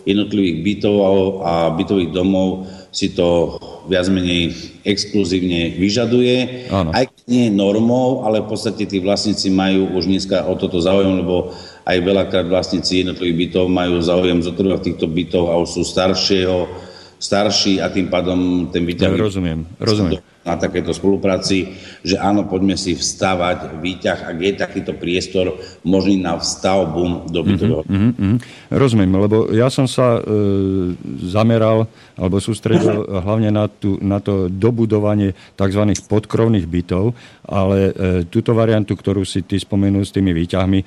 jednotlivých bytov a bytových domov si to viac menej exkluzívne vyžaduje. Áno. Aj keď nie je normou, ale v podstate tí vlastníci majú už dneska o toto záujem, lebo aj veľakrát vlastníci jednotlivých bytov majú záujem zotrvať týchto bytov a už sú staršieho starší a tým pádom ten výťah... No, rozumiem, rozumiem. Na takéto spolupráci, že áno, poďme si vstávať výťah, ak je takýto priestor možný na vstavbu do bytového. Mm-hmm, mm-hmm. Rozumiem, lebo ja som sa e, zameral alebo sústredil [LAUGHS] hlavne na, tú, na to dobudovanie tzv. podkrovných bytov, ale e, túto variantu, ktorú si ty spomenul s tými výťahmi, e,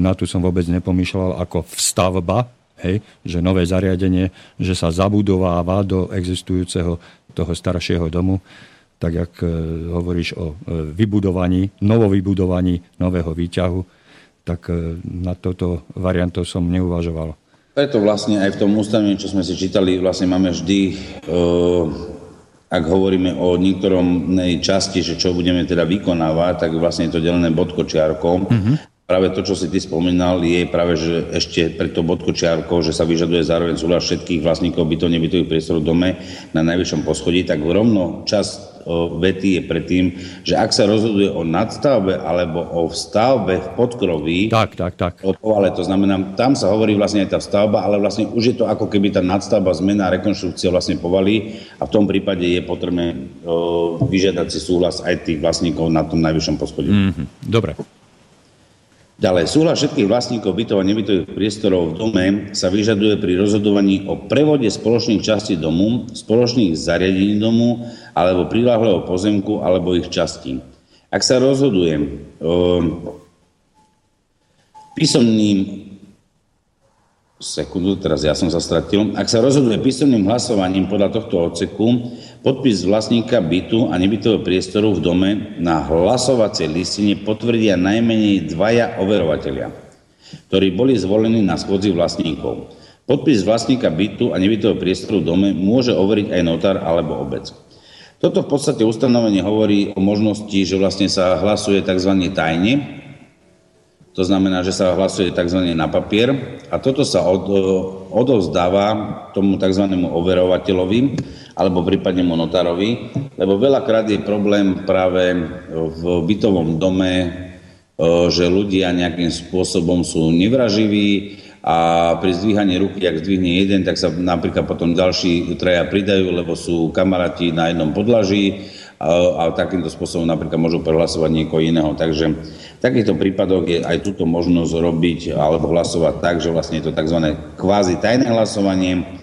na tú som vôbec nepomýšľal ako vstavba, hej, že nové zariadenie, že sa zabudováva do existujúceho toho staršieho domu, tak jak e, hovoríš o e, vybudovaní, novovybudovaní nového výťahu, tak e, na toto variantu som neuvažoval. Preto vlastne aj v tom ústavení, čo sme si čítali, vlastne máme vždy, ak hovoríme o niektorom časti, že čo budeme teda vykonávať, tak vlastne je to delené bodkočiarkom. Mm-hmm práve to, čo si ty spomínal, je práve, že ešte pred to bodku čiarkou, že sa vyžaduje zároveň súhlas všetkých vlastníkov bytov, nebytových priestorov v dome na najvyššom poschodí, tak rovno čas vety je predtým, že ak sa rozhoduje o nadstavbe alebo o vstavbe v podkroví, tak, tak, tak. ale to znamená, tam sa hovorí vlastne aj tá stavba, ale vlastne už je to ako keby tá nadstavba, zmena, rekonštrukcia vlastne povalí a v tom prípade je potrebné vyžiadať si súhlas aj tých vlastníkov na tom najvyššom poschodí. Mm-hmm. Dobre. Ďalej, súhlas všetkých vlastníkov bytov a nebytových priestorov v dome sa vyžaduje pri rozhodovaní o prevode spoločných častí domu, spoločných zariadení domu alebo priláhleho pozemku alebo ich častí. Ak sa rozhoduje o písomným sekundu, teraz ja som sa stratil. Ak sa rozhoduje písomným hlasovaním podľa tohto odseku, Podpis vlastníka bytu a nebytového priestoru v dome na hlasovacej listine potvrdia najmenej dvaja overovateľia, ktorí boli zvolení na schôdzi vlastníkov. Podpis vlastníka bytu a nebytového priestoru v dome môže overiť aj notár alebo obec. Toto v podstate ustanovenie hovorí o možnosti, že vlastne sa hlasuje tzv. tajne, to znamená, že sa hlasuje tzv. na papier a toto sa od, odovzdáva tomu tzv. overovateľovi alebo prípadne monotárovi, lebo veľakrát je problém práve v bytovom dome, e, že ľudia nejakým spôsobom sú nevraživí a pri zdvíhaní ruky, ak zdvihne jeden, tak sa napríklad potom ďalší traja pridajú, lebo sú kamaráti na jednom podlaží a, a takýmto spôsobom napríklad môžu prehlasovať niekoho iného. Takže v takýchto prípadoch je aj túto možnosť robiť alebo hlasovať tak, že vlastne je to tzv. kvázi tajné hlasovanie,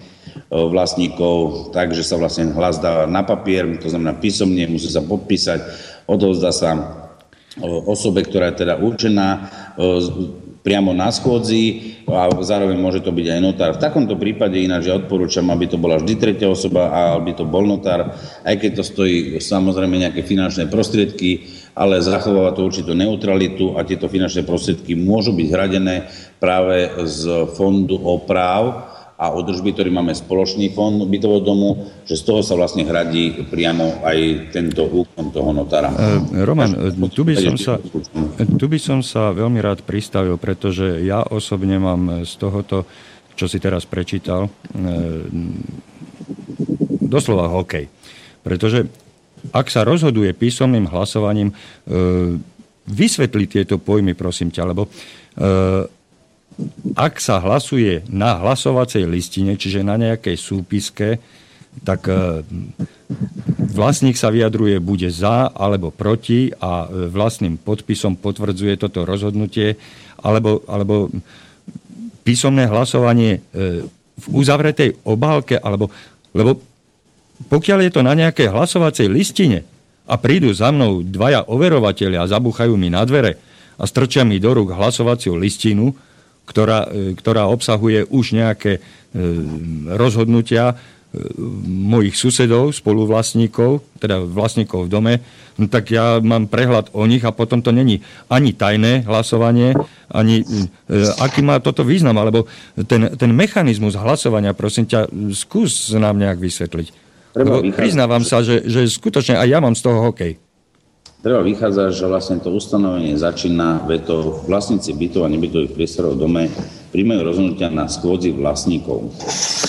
vlastníkov, takže sa vlastne hlas dá na papier, to znamená písomne, musí sa podpísať, odovzdá sa osobe, ktorá je teda určená priamo na schôdzi a zároveň môže to byť aj notár. V takomto prípade ináč ja odporúčam, aby to bola vždy tretia osoba a aby to bol notár, aj keď to stojí samozrejme nejaké finančné prostriedky, ale zachováva to určitú neutralitu a tieto finančné prostriedky môžu byť hradené práve z fondu oprav, a održby, ktorý máme spoločný fond bytového domu, že z toho sa vlastne hradí priamo aj tento úkon toho notára. E, Roman, tu by, som sa, tu by som sa veľmi rád pristavil, pretože ja osobne mám z tohoto, čo si teraz prečítal, e, doslova hokej. Pretože ak sa rozhoduje písomným hlasovaním, e, vysvetli tieto pojmy, prosím ťa, lebo e, ak sa hlasuje na hlasovacej listine, čiže na nejakej súpiske, tak e, vlastník sa vyjadruje bude za alebo proti a e, vlastným podpisom potvrdzuje toto rozhodnutie, alebo, alebo písomné hlasovanie e, v uzavretej obálke, alebo, lebo pokiaľ je to na nejakej hlasovacej listine a prídu za mnou dvaja overovateľia a zabuchajú mi na dvere a strčia mi do rúk hlasovaciu listinu, ktorá, e, ktorá obsahuje už nejaké e, rozhodnutia e, mojich susedov, spoluvlastníkov, teda vlastníkov v dome, no tak ja mám prehľad o nich a potom to není ani tajné hlasovanie, ani aký má toto význam, alebo ten, ten mechanizmus hlasovania, prosím ťa, skús nám nejak vysvetliť. Lebo priznávam sa, že, že skutočne aj ja mám z toho hokej. Treba vychádzať, že vlastne to ustanovenie začína vetou vlastníci bytov a nebytových priestorov v dome príjmajú rozhodnutia na schôdzi vlastníkov.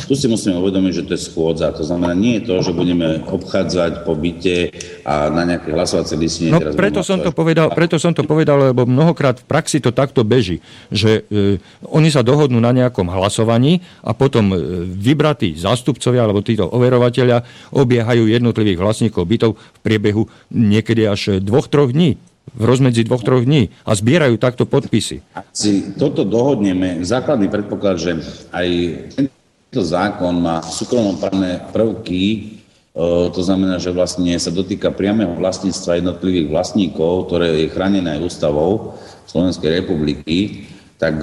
Tu si musíme uvedomiť, že to je schôdza. To znamená, nie je to, že budeme obchádzať po byte a na nejaké hlasovacie listine. No, preto, som to povedal, preto som to povedal, lebo mnohokrát v praxi to takto beží, že e, oni sa dohodnú na nejakom hlasovaní a potom e, vybratí zástupcovia alebo títo overovateľia obiehajú jednotlivých vlastníkov bytov v priebehu niekedy až dvoch, troch dní v rozmedzi dvoch, troch dní a zbierajú takto podpisy. Ak si toto dohodneme, základný predpoklad, že aj tento zákon má súkromnoprávne prvky, to znamená, že vlastne sa dotýka priameho vlastníctva jednotlivých vlastníkov, ktoré je chránené aj ústavou Slovenskej republiky, tak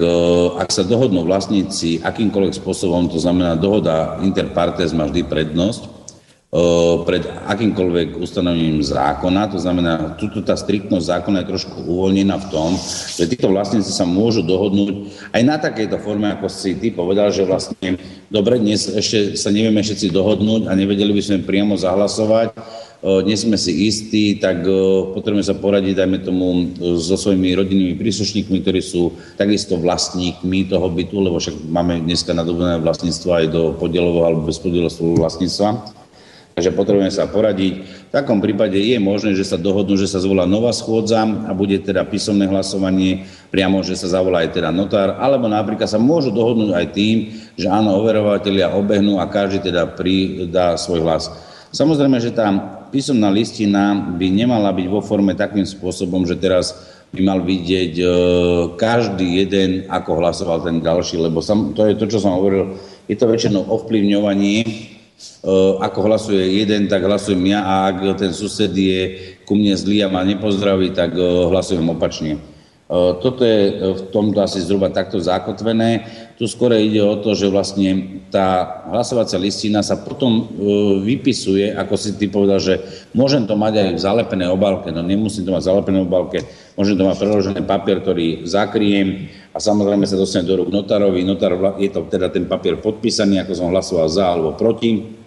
ak sa dohodnú vlastníci akýmkoľvek spôsobom, to znamená dohoda interpartes má vždy prednosť, pred akýmkoľvek ustanovením zákona. To znamená, tuto tá striktnosť zákona je trošku uvoľnená v tom, že títo vlastníci sa môžu dohodnúť aj na takejto forme, ako si ty povedal, že vlastne dobre, dnes ešte sa nevieme všetci dohodnúť a nevedeli by sme priamo zahlasovať, nie sme si istí, tak potrebujeme sa poradiť, dajme tomu, so svojimi rodinnými príslušníkmi, ktorí sú takisto vlastníkmi toho bytu, lebo však máme dneska nadobudné vlastníctvo aj do podielového alebo bezpodielového vlastníctva Takže potrebujeme sa poradiť. V takom prípade je možné, že sa dohodnú, že sa zvolá nová schôdza a bude teda písomné hlasovanie, priamo, že sa zavolá aj teda notár, alebo napríklad sa môžu dohodnúť aj tým, že áno, overovateľia obehnú a každý teda pridá svoj hlas. Samozrejme, že tá písomná listina by nemala byť vo forme takým spôsobom, že teraz by mal vidieť e, každý jeden, ako hlasoval ten ďalší, lebo sam, to je to, čo som hovoril, je to väčšinou ovplyvňovanie ako hlasuje jeden, tak hlasujem ja a ak ten sused je ku mne zlý a ma nepozdraví, tak eh, hlasujem opačne. Eh, toto je v tomto asi zhruba takto zakotvené. Tu skôr ide o to, že vlastne tá hlasovacia listina sa potom vypisuje, ako si ty povedal, že môžem to mať aj v zalepenej obálke, no nemusím to mať v zalepenej obálke, môžem to mať preložený papier, ktorý zakriem a samozrejme sa dostane do rúk notárovi. Notár, je to teda ten papier podpísaný, ako som hlasoval za alebo proti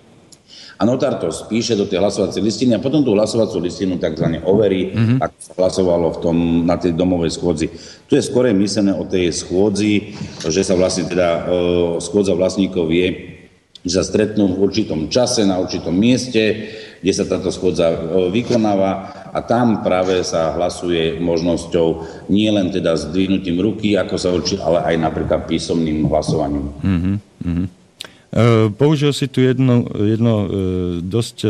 a notár to spíše do tej hlasovacej listiny a potom tú hlasovacú listinu tzv. overí, mm-hmm. ako sa hlasovalo v tom, na tej domovej schôdzi. Tu je skôr myslené o tej schôdzi, že sa vlastne teda e, schôdza vlastníkov vie, že sa stretnú v určitom čase, na určitom mieste, kde sa táto schôdza e, vykonáva a tam práve sa hlasuje možnosťou nie len teda zdvihnutím ruky, ako sa určí, ale aj napríklad písomným hlasovaním. Mm-hmm. E, použil si tu jedno, jedno e, dosť e,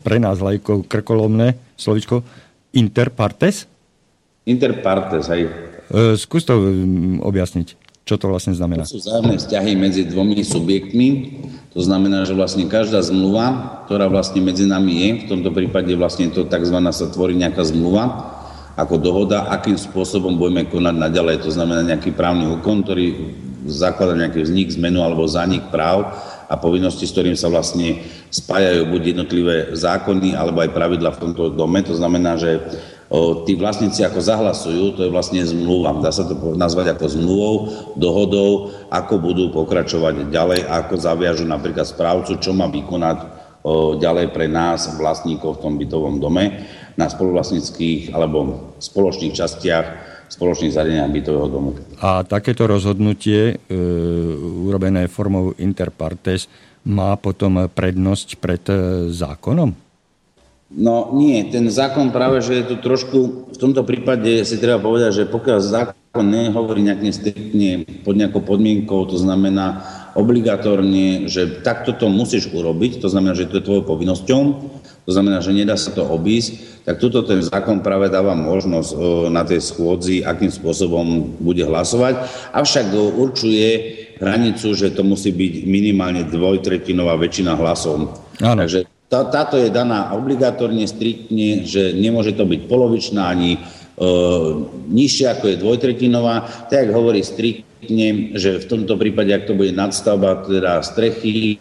pre nás lajkov krkolomné slovičko interpartes? Interpartes, hej. Skús to objasniť, čo to vlastne znamená. To sú vzájomné vzťahy medzi dvomi subjektmi. To znamená, že vlastne každá zmluva, ktorá vlastne medzi nami je, v tomto prípade vlastne to tzv. sa tvorí nejaká zmluva, ako dohoda, akým spôsobom budeme konať naďalej. To znamená nejaký právny úkon, ktorý zaklada nejaký vznik, zmenu alebo zanik práv a povinnosti, s ktorým sa vlastne spájajú buď jednotlivé zákony alebo aj pravidla v tomto dome. To znamená, že tí vlastníci ako zahlasujú, to je vlastne zmluva. Dá sa to nazvať ako zmluvou, dohodou, ako budú pokračovať ďalej, ako zaviažu napríklad správcu, čo má vykonať ďalej pre nás, vlastníkov v tom bytovom dome na spoluvlastnických alebo spoločných častiach spoločných zariadeniach bytového domu. A takéto rozhodnutie e, urobené formou interpartes má potom prednosť pred e, zákonom? No nie, ten zákon práve, že je tu trošku, v tomto prípade si treba povedať, že pokiaľ zákon nehovorí nejakým striktne pod nejakou podmienkou, to znamená obligatórne, že takto to musíš urobiť, to znamená, že to je tvojou povinnosťou, to znamená, že nedá sa to obísť, tak tuto ten zákon práve dáva možnosť na tej schôdzi, akým spôsobom bude hlasovať, avšak určuje hranicu, že to musí byť minimálne dvojtretinová väčšina hlasov. Áno. Takže tá, táto je daná obligatórne, striktne, že nemôže to byť polovičná ani e, nižšia ako je dvojtretinová. Tak hovorí striktne, že v tomto prípade, ak to bude nadstavba teda strechy,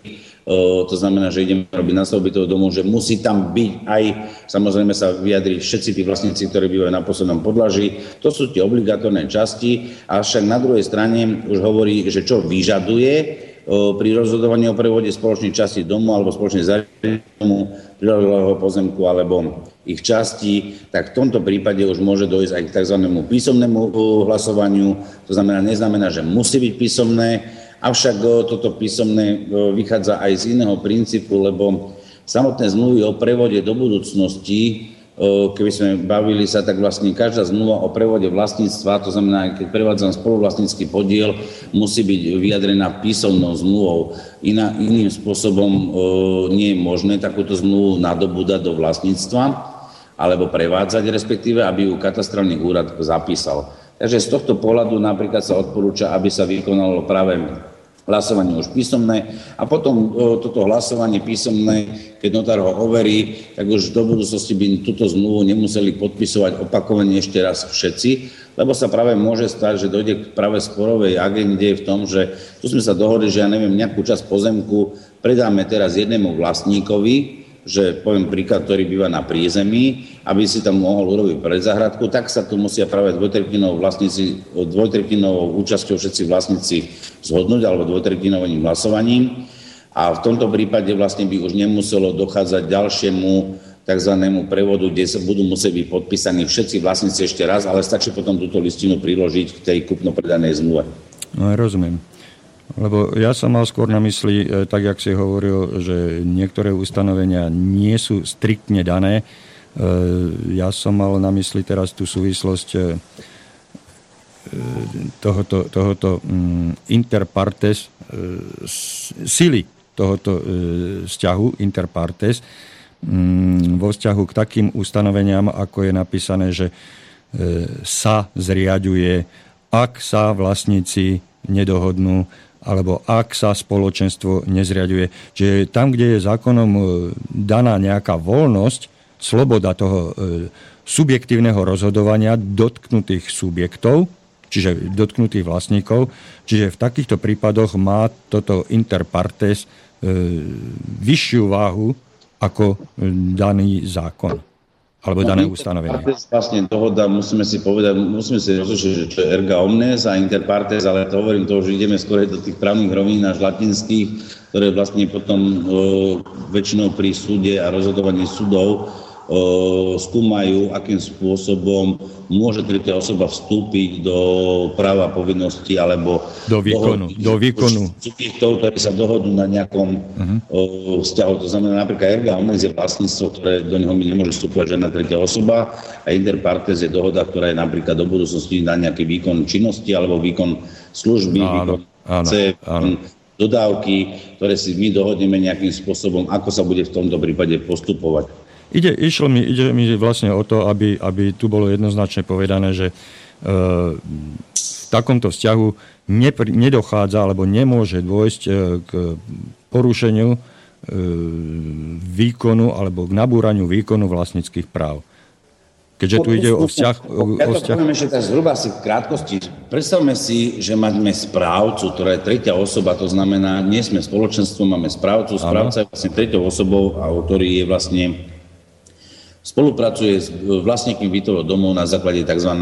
to znamená, že ideme robiť nastavby toho domu, že musí tam byť aj, samozrejme sa vyjadriť všetci tí vlastníci, ktorí bývajú na poslednom podlaží. To sú tie obligatórne časti, avšak na druhej strane už hovorí, že čo vyžaduje pri rozhodovaní o prevode spoločných častí domu alebo spoločných zariadení domu, prilahlého pozemku alebo ich časti, tak v tomto prípade už môže dojsť aj k tzv. písomnému hlasovaniu. To znamená, neznamená, že musí byť písomné, Avšak toto písomné vychádza aj z iného princípu, lebo samotné zmluvy o prevode do budúcnosti, keby sme bavili sa, tak vlastne každá zmluva o prevode vlastníctva, to znamená, keď prevádzam spoluvlastnícky podiel, musí byť vyjadrená písomnou zmluvou. Iná, iným spôsobom nie je možné takúto zmluvu nadobúdať do vlastníctva alebo prevádzať, respektíve, aby ju katastrálny úrad zapísal. Takže z tohto pohľadu napríklad sa odporúča, aby sa vykonalo práve hlasovanie už písomné. A potom toto hlasovanie písomné, keď notár ho overí, tak už do budúcnosti by túto zmluvu nemuseli podpisovať opakovane ešte raz všetci, lebo sa práve môže stať, že dojde k práve sporovej agende v tom, že tu sme sa dohodli, že ja neviem, nejakú časť pozemku predáme teraz jednému vlastníkovi, že poviem príklad, ktorý býva na prízemí, aby si tam mohol urobiť predzahradku, tak sa tu musia práve dvojtretinovou vlastníci, dvojtretinovou účasťou všetci vlastníci zhodnúť alebo dvojtretinovým hlasovaním. A v tomto prípade vlastne by už nemuselo dochádzať ďalšiemu tzv. prevodu, kde sa budú musieť byť podpísaní všetci vlastníci ešte raz, ale stačí potom túto listinu priložiť k tej kupno-predanej zmluve. No, rozumiem. Lebo ja som mal skôr na mysli, e, tak jak si hovoril, že niektoré ustanovenia nie sú striktne dané. E, ja som mal na mysli teraz tú súvislosť e, tohoto, tohoto mm, interpartes, sily tohoto vzťahu interpartes mm, vo vzťahu k takým ustanoveniam, ako je napísané, že sa zriaďuje, ak sa vlastníci nedohodnú alebo ak sa spoločenstvo nezriaduje. Čiže tam, kde je zákonom e, daná nejaká voľnosť, sloboda toho e, subjektívneho rozhodovania dotknutých subjektov, čiže dotknutých vlastníkov, čiže v takýchto prípadoch má toto interpartes e, vyššiu váhu ako daný zákon alebo dané no, ustanovenie. Vlastne dohoda, musíme si povedať, musíme si rozlišiť, že čo je erga omnes a interpartes, ale to hovorím toho, že ideme skôr do tých právnych rovín až latinských, ktoré vlastne potom e, väčšinou pri súde a rozhodovaní súdov skúmajú, akým spôsobom môže tretia osoba vstúpiť do práva povinnosti alebo do výkonu. Do výkonu. Subjektov, ktorí sa dohodnú na nejakom uh-huh. vzťahu. To znamená napríklad erga omnes je vlastníctvo, ktoré do neho mi nemôže vstúpať žiadna tretia osoba a interpartes je dohoda, ktorá je napríklad do budúcnosti na nejaký výkon činnosti alebo výkon služby, áno, výkon áno, áno dodávky, ktoré si my dohodneme nejakým spôsobom, ako sa bude v tomto prípade postupovať. Ide, išlo mi, ide mi vlastne o to, aby, aby tu bolo jednoznačne povedané, že e, v takomto vzťahu nepr- nedochádza alebo nemôže dôjsť e, k porušeniu e, výkonu alebo k nabúraniu výkonu vlastníckých práv. Keďže tu ide o vzťah... Ja to vzťah... poviem ešte tak zhruba si v krátkosti. Predstavme si, že máme správcu, ktorá je tretia osoba, to znamená, nie sme spoločenstvo, máme správcu. Správca je vlastne tretiou osobou, a ktorý je vlastne Spolupracuje s vlastníkmi bytového domov na základe tzv.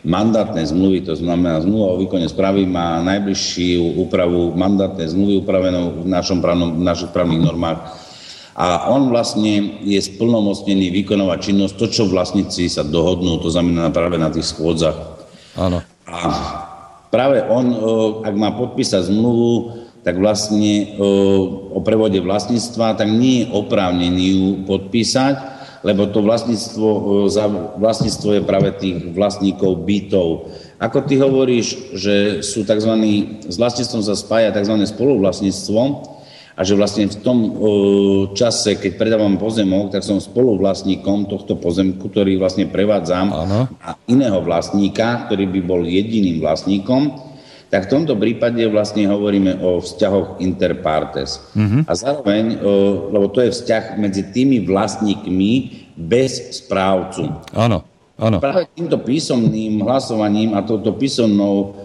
mandátnej zmluvy, to znamená zmluva o výkone správy má najbližšiu úpravu mandátnej zmluvy upravenú v, našom právnom, v našich právnych normách a on vlastne je splnomocnený vykonovať činnosť, to, čo vlastníci sa dohodnú, to znamená práve na tých schôdzach. Áno. A práve on, ak má podpísať zmluvu, tak vlastne o prevode vlastníctva, tak nie je oprávnený ju podpísať, lebo to vlastníctvo, e, vlastníctvo je práve tých vlastníkov bytov. Ako ty hovoríš, že sú tzv. s vlastníctvom sa spája tzv. spoluvlastníctvo a že vlastne v tom e, čase, keď predávam pozemok, tak som spoluvlastníkom tohto pozemku, ktorý vlastne prevádzam ano. a iného vlastníka, ktorý by bol jediným vlastníkom tak v tomto prípade vlastne hovoríme o vzťahoch interpartes. Uh-huh. A zároveň, lebo to je vzťah medzi tými vlastníkmi bez správcu. Áno, áno. Práve týmto písomným hlasovaním a touto písomnou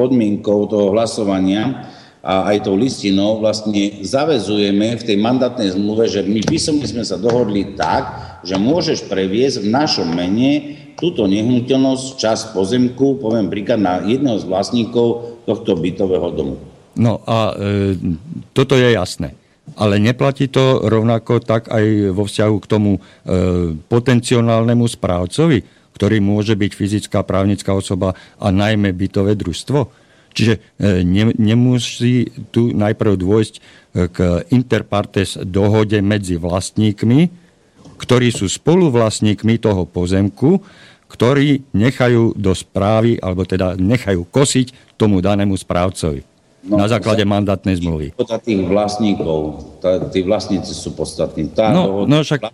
podmienkou toho hlasovania a aj tou listinou vlastne zavezujeme v tej mandátnej zmluve, že my písomne sme sa dohodli tak, že môžeš previesť v našom mene túto nehnuteľnosť, čas pozemku, poviem príklad, na jedného z vlastníkov tohto bytového domu. No a e, toto je jasné. Ale neplatí to rovnako tak aj vo vzťahu k tomu e, potenciálnemu správcovi, ktorý môže byť fyzická právnická osoba a najmä bytové družstvo. Čiže e, ne, nemusí tu najprv dôjsť e, k interpartes dohode medzi vlastníkmi, ktorí sú spoluvlastníkmi toho pozemku ktorí nechajú do správy, alebo teda nechajú kosiť tomu danému správcovi. No, na základe mandátnej zmluvy. tých vlastníkov, tá, tí vlastníci sú podstatní. Tá no, no však...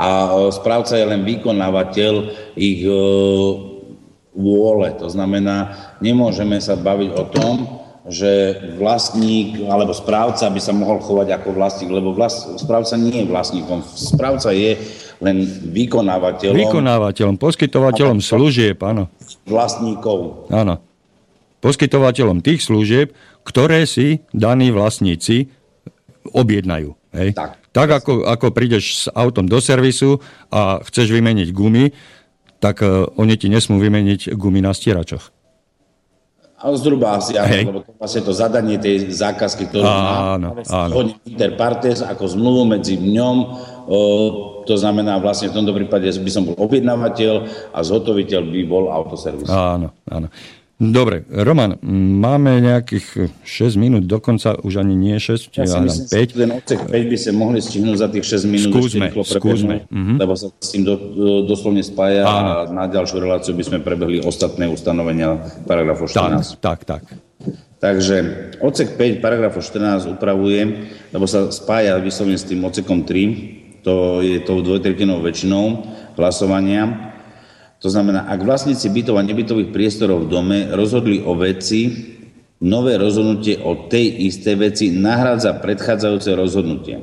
A správca je len vykonávateľ ich e, vôle. To znamená, nemôžeme sa baviť o tom, že vlastník alebo správca by sa mohol chovať ako vlastník, lebo vlast, správca nie je vlastníkom. Správca je len vykonávateľom. Vykonávateľom, poskytovateľom služieb, áno. Vlastníkov. Áno. Poskytovateľom tých služieb, ktoré si daní vlastníci objednajú. Hej? Tak. tak ako, ako prídeš s autom do servisu a chceš vymeniť gumy, tak uh, oni ti nesmú vymeniť gumy na stieračoch. Ale zhruba asi, áno, lebo to vlastne to zadanie tej zákazky, ktorú áno, má áno. interpartes ako zmluvu medzi ňom, o, to znamená vlastne v tomto prípade by som bol objednávateľ a zhotoviteľ by bol autoservis. Áno, áno. Dobre, Roman, máme nejakých 6 minút, dokonca už ani nie 6, ja ja myslím, 5. Ten odsek 5 by sa mohli stihnúť za tých 6 minút skúsme, skúsme. Mm-hmm. lebo sa s tým do, doslovne spája Áno. a na ďalšiu reláciu by sme prebehli ostatné ustanovenia paragrafu 14. Tak, tak, tak. Takže odsek 5 paragrafu 14 upravuje, lebo sa spája vyslovene s tým odsekom 3, to je tou dvojtretinou väčšinou hlasovania, to znamená, ak vlastníci bytov a nebytových priestorov v dome rozhodli o veci, nové rozhodnutie o tej istej veci nahrádza predchádzajúce rozhodnutie.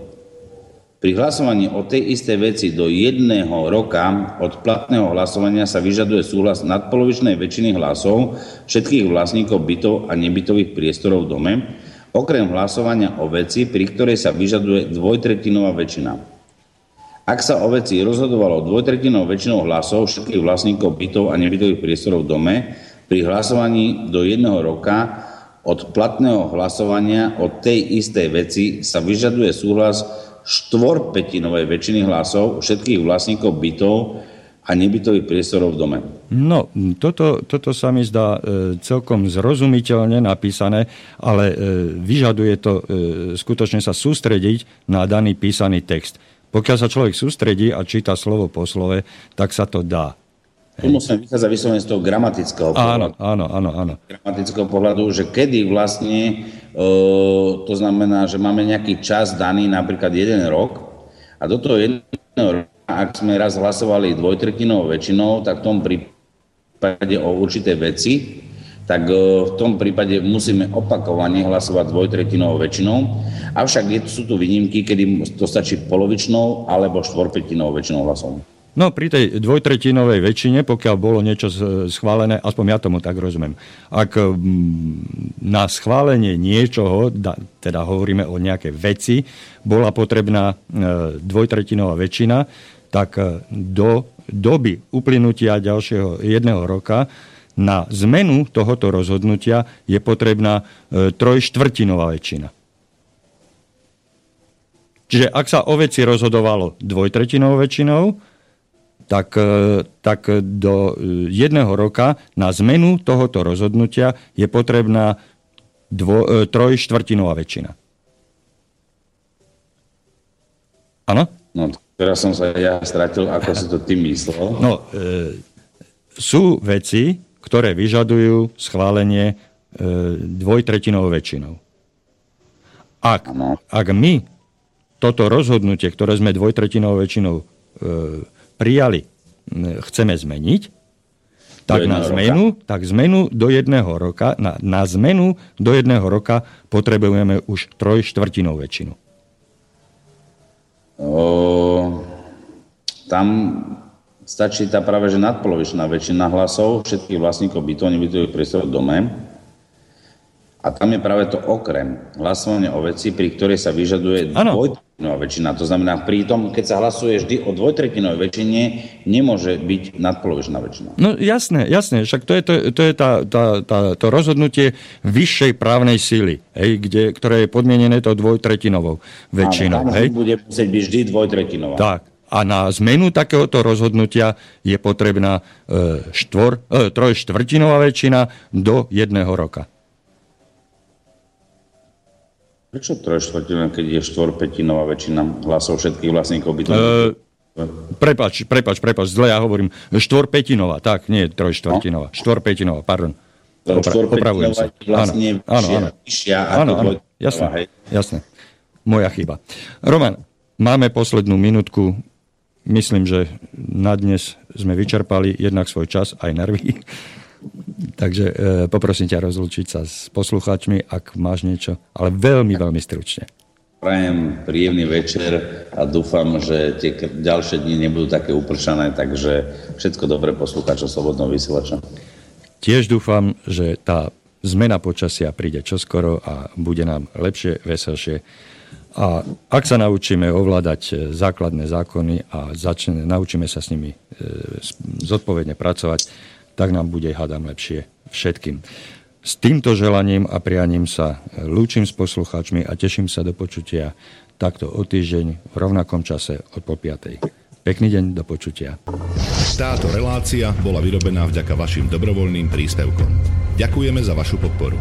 Pri hlasovaní o tej istej veci do jedného roka od platného hlasovania sa vyžaduje súhlas nadpolovičnej väčšiny hlasov všetkých vlastníkov bytov a nebytových priestorov v dome, okrem hlasovania o veci, pri ktorej sa vyžaduje dvojtretinová väčšina. Ak sa o veci rozhodovalo dvojtretinou väčšinou hlasov všetkých vlastníkov bytov a nebytových priestorov v dome, pri hlasovaní do jedného roka od platného hlasovania o tej istej veci sa vyžaduje súhlas štvorpetinovej väčšiny hlasov všetkých vlastníkov bytov a nebytových priestorov v dome. No, toto, toto sa mi zdá e, celkom zrozumiteľne napísané, ale e, vyžaduje to e, skutočne sa sústrediť na daný písaný text. Pokiaľ sa človek sústredí a číta slovo po slove, tak sa to dá. Tu musíme vychádzať vyslovene z toho gramatického pohľadu. Áno, áno, áno, áno. Gramatického pohľadu, že kedy vlastne, e, to znamená, že máme nejaký čas daný, napríklad jeden rok, a do toho jedného roka, ak sme raz hlasovali dvojtretinovou väčšinou, tak v tom prípade o určité veci, tak e, v tom prípade musíme opakovane hlasovať dvojtretinovou väčšinou. Avšak sú tu výnimky, kedy to stačí polovičnou alebo štvorpetinovou väčšinou hlasov. No pri tej dvojtretinovej väčšine, pokiaľ bolo niečo schválené, aspoň ja tomu tak rozumiem, ak na schválenie niečoho, teda hovoríme o nejakej veci, bola potrebná e, dvojtretinová väčšina, tak e, do doby uplynutia ďalšieho jedného roka na zmenu tohoto rozhodnutia je potrebná e, trojštvrtinová väčšina. Čiže ak sa o veci rozhodovalo dvojtretinovou väčšinou, tak, e, tak do e, jedného roka na zmenu tohoto rozhodnutia je potrebná dvo, trojštvrtinová väčšina. Áno? No, teraz som sa ja stratil, ako si to ty myslel. No, e, sú veci, ktoré vyžadujú schválenie e, dvojtretinovou väčšinou. Ak, ak my toto rozhodnutie, ktoré sme dvojtretinovou väčšinou e, prijali, chceme zmeniť, tak na zmenu, tak zmenu do jedného roka, na, na zmenu do jedného roka potrebujeme už trojštvrtinou väčšinu. O, tam stačí tá práve že nadpolovičná väčšina hlasov všetkých vlastníkov bytov nebytových priestorov v dome. A tam je práve to okrem hlasovania o veci, pri ktorej sa vyžaduje dvoj, No väčšina. To znamená, pri tom, keď sa hlasuje vždy o dvojtretinovej väčšine, nemôže byť nadpolovičná väčšina. No jasné, jasné. Však to je, to, to, je tá, tá, tá, to rozhodnutie vyššej právnej síly, hej, kde, ktoré je podmienené to dvojtretinovou väčšinou. Áno, hej? bude musieť byť vždy dvojtretinová. Tak. A na zmenu takéhoto rozhodnutia je potrebná e, štvor, e, trojštvrtinová väčšina do jedného roka. Prečo trojštvrtina, keď je štvorpetinová väčšina hlasov všetkých vlastníkov bytov? E, prepač, prepač, prepač, zle ja hovorím. Štvorpetinová, tak, nie trojštvrtinová. No? Štvorpetinová, pardon. Opra- opravujem sa. Vlastne áno, áno, vyššia áno, áno, jasné, jasné. Moja chyba. Roman, máme poslednú minútku. Myslím, že na dnes sme vyčerpali jednak svoj čas, aj nervy. Takže e, poprosím ťa rozlučiť sa s poslucháčmi, ak máš niečo, ale veľmi, veľmi stručne. Prajem príjemný večer a dúfam, že tie ďalšie dni nebudú také upršané, takže všetko dobré poslucháčov Slobodného vysielača. Tiež dúfam, že tá zmena počasia príde čoskoro a bude nám lepšie, veselšie. A ak sa naučíme ovládať základné zákony a začne, naučíme sa s nimi e, zodpovedne pracovať, tak nám bude, hádam, lepšie všetkým. S týmto želaním a prianím sa lúčim s poslucháčmi a teším sa do počutia takto o týždeň v rovnakom čase od po 5. Pekný deň, do počutia. Táto relácia bola vyrobená vďaka vašim dobrovoľným príspevkom. Ďakujeme za vašu podporu.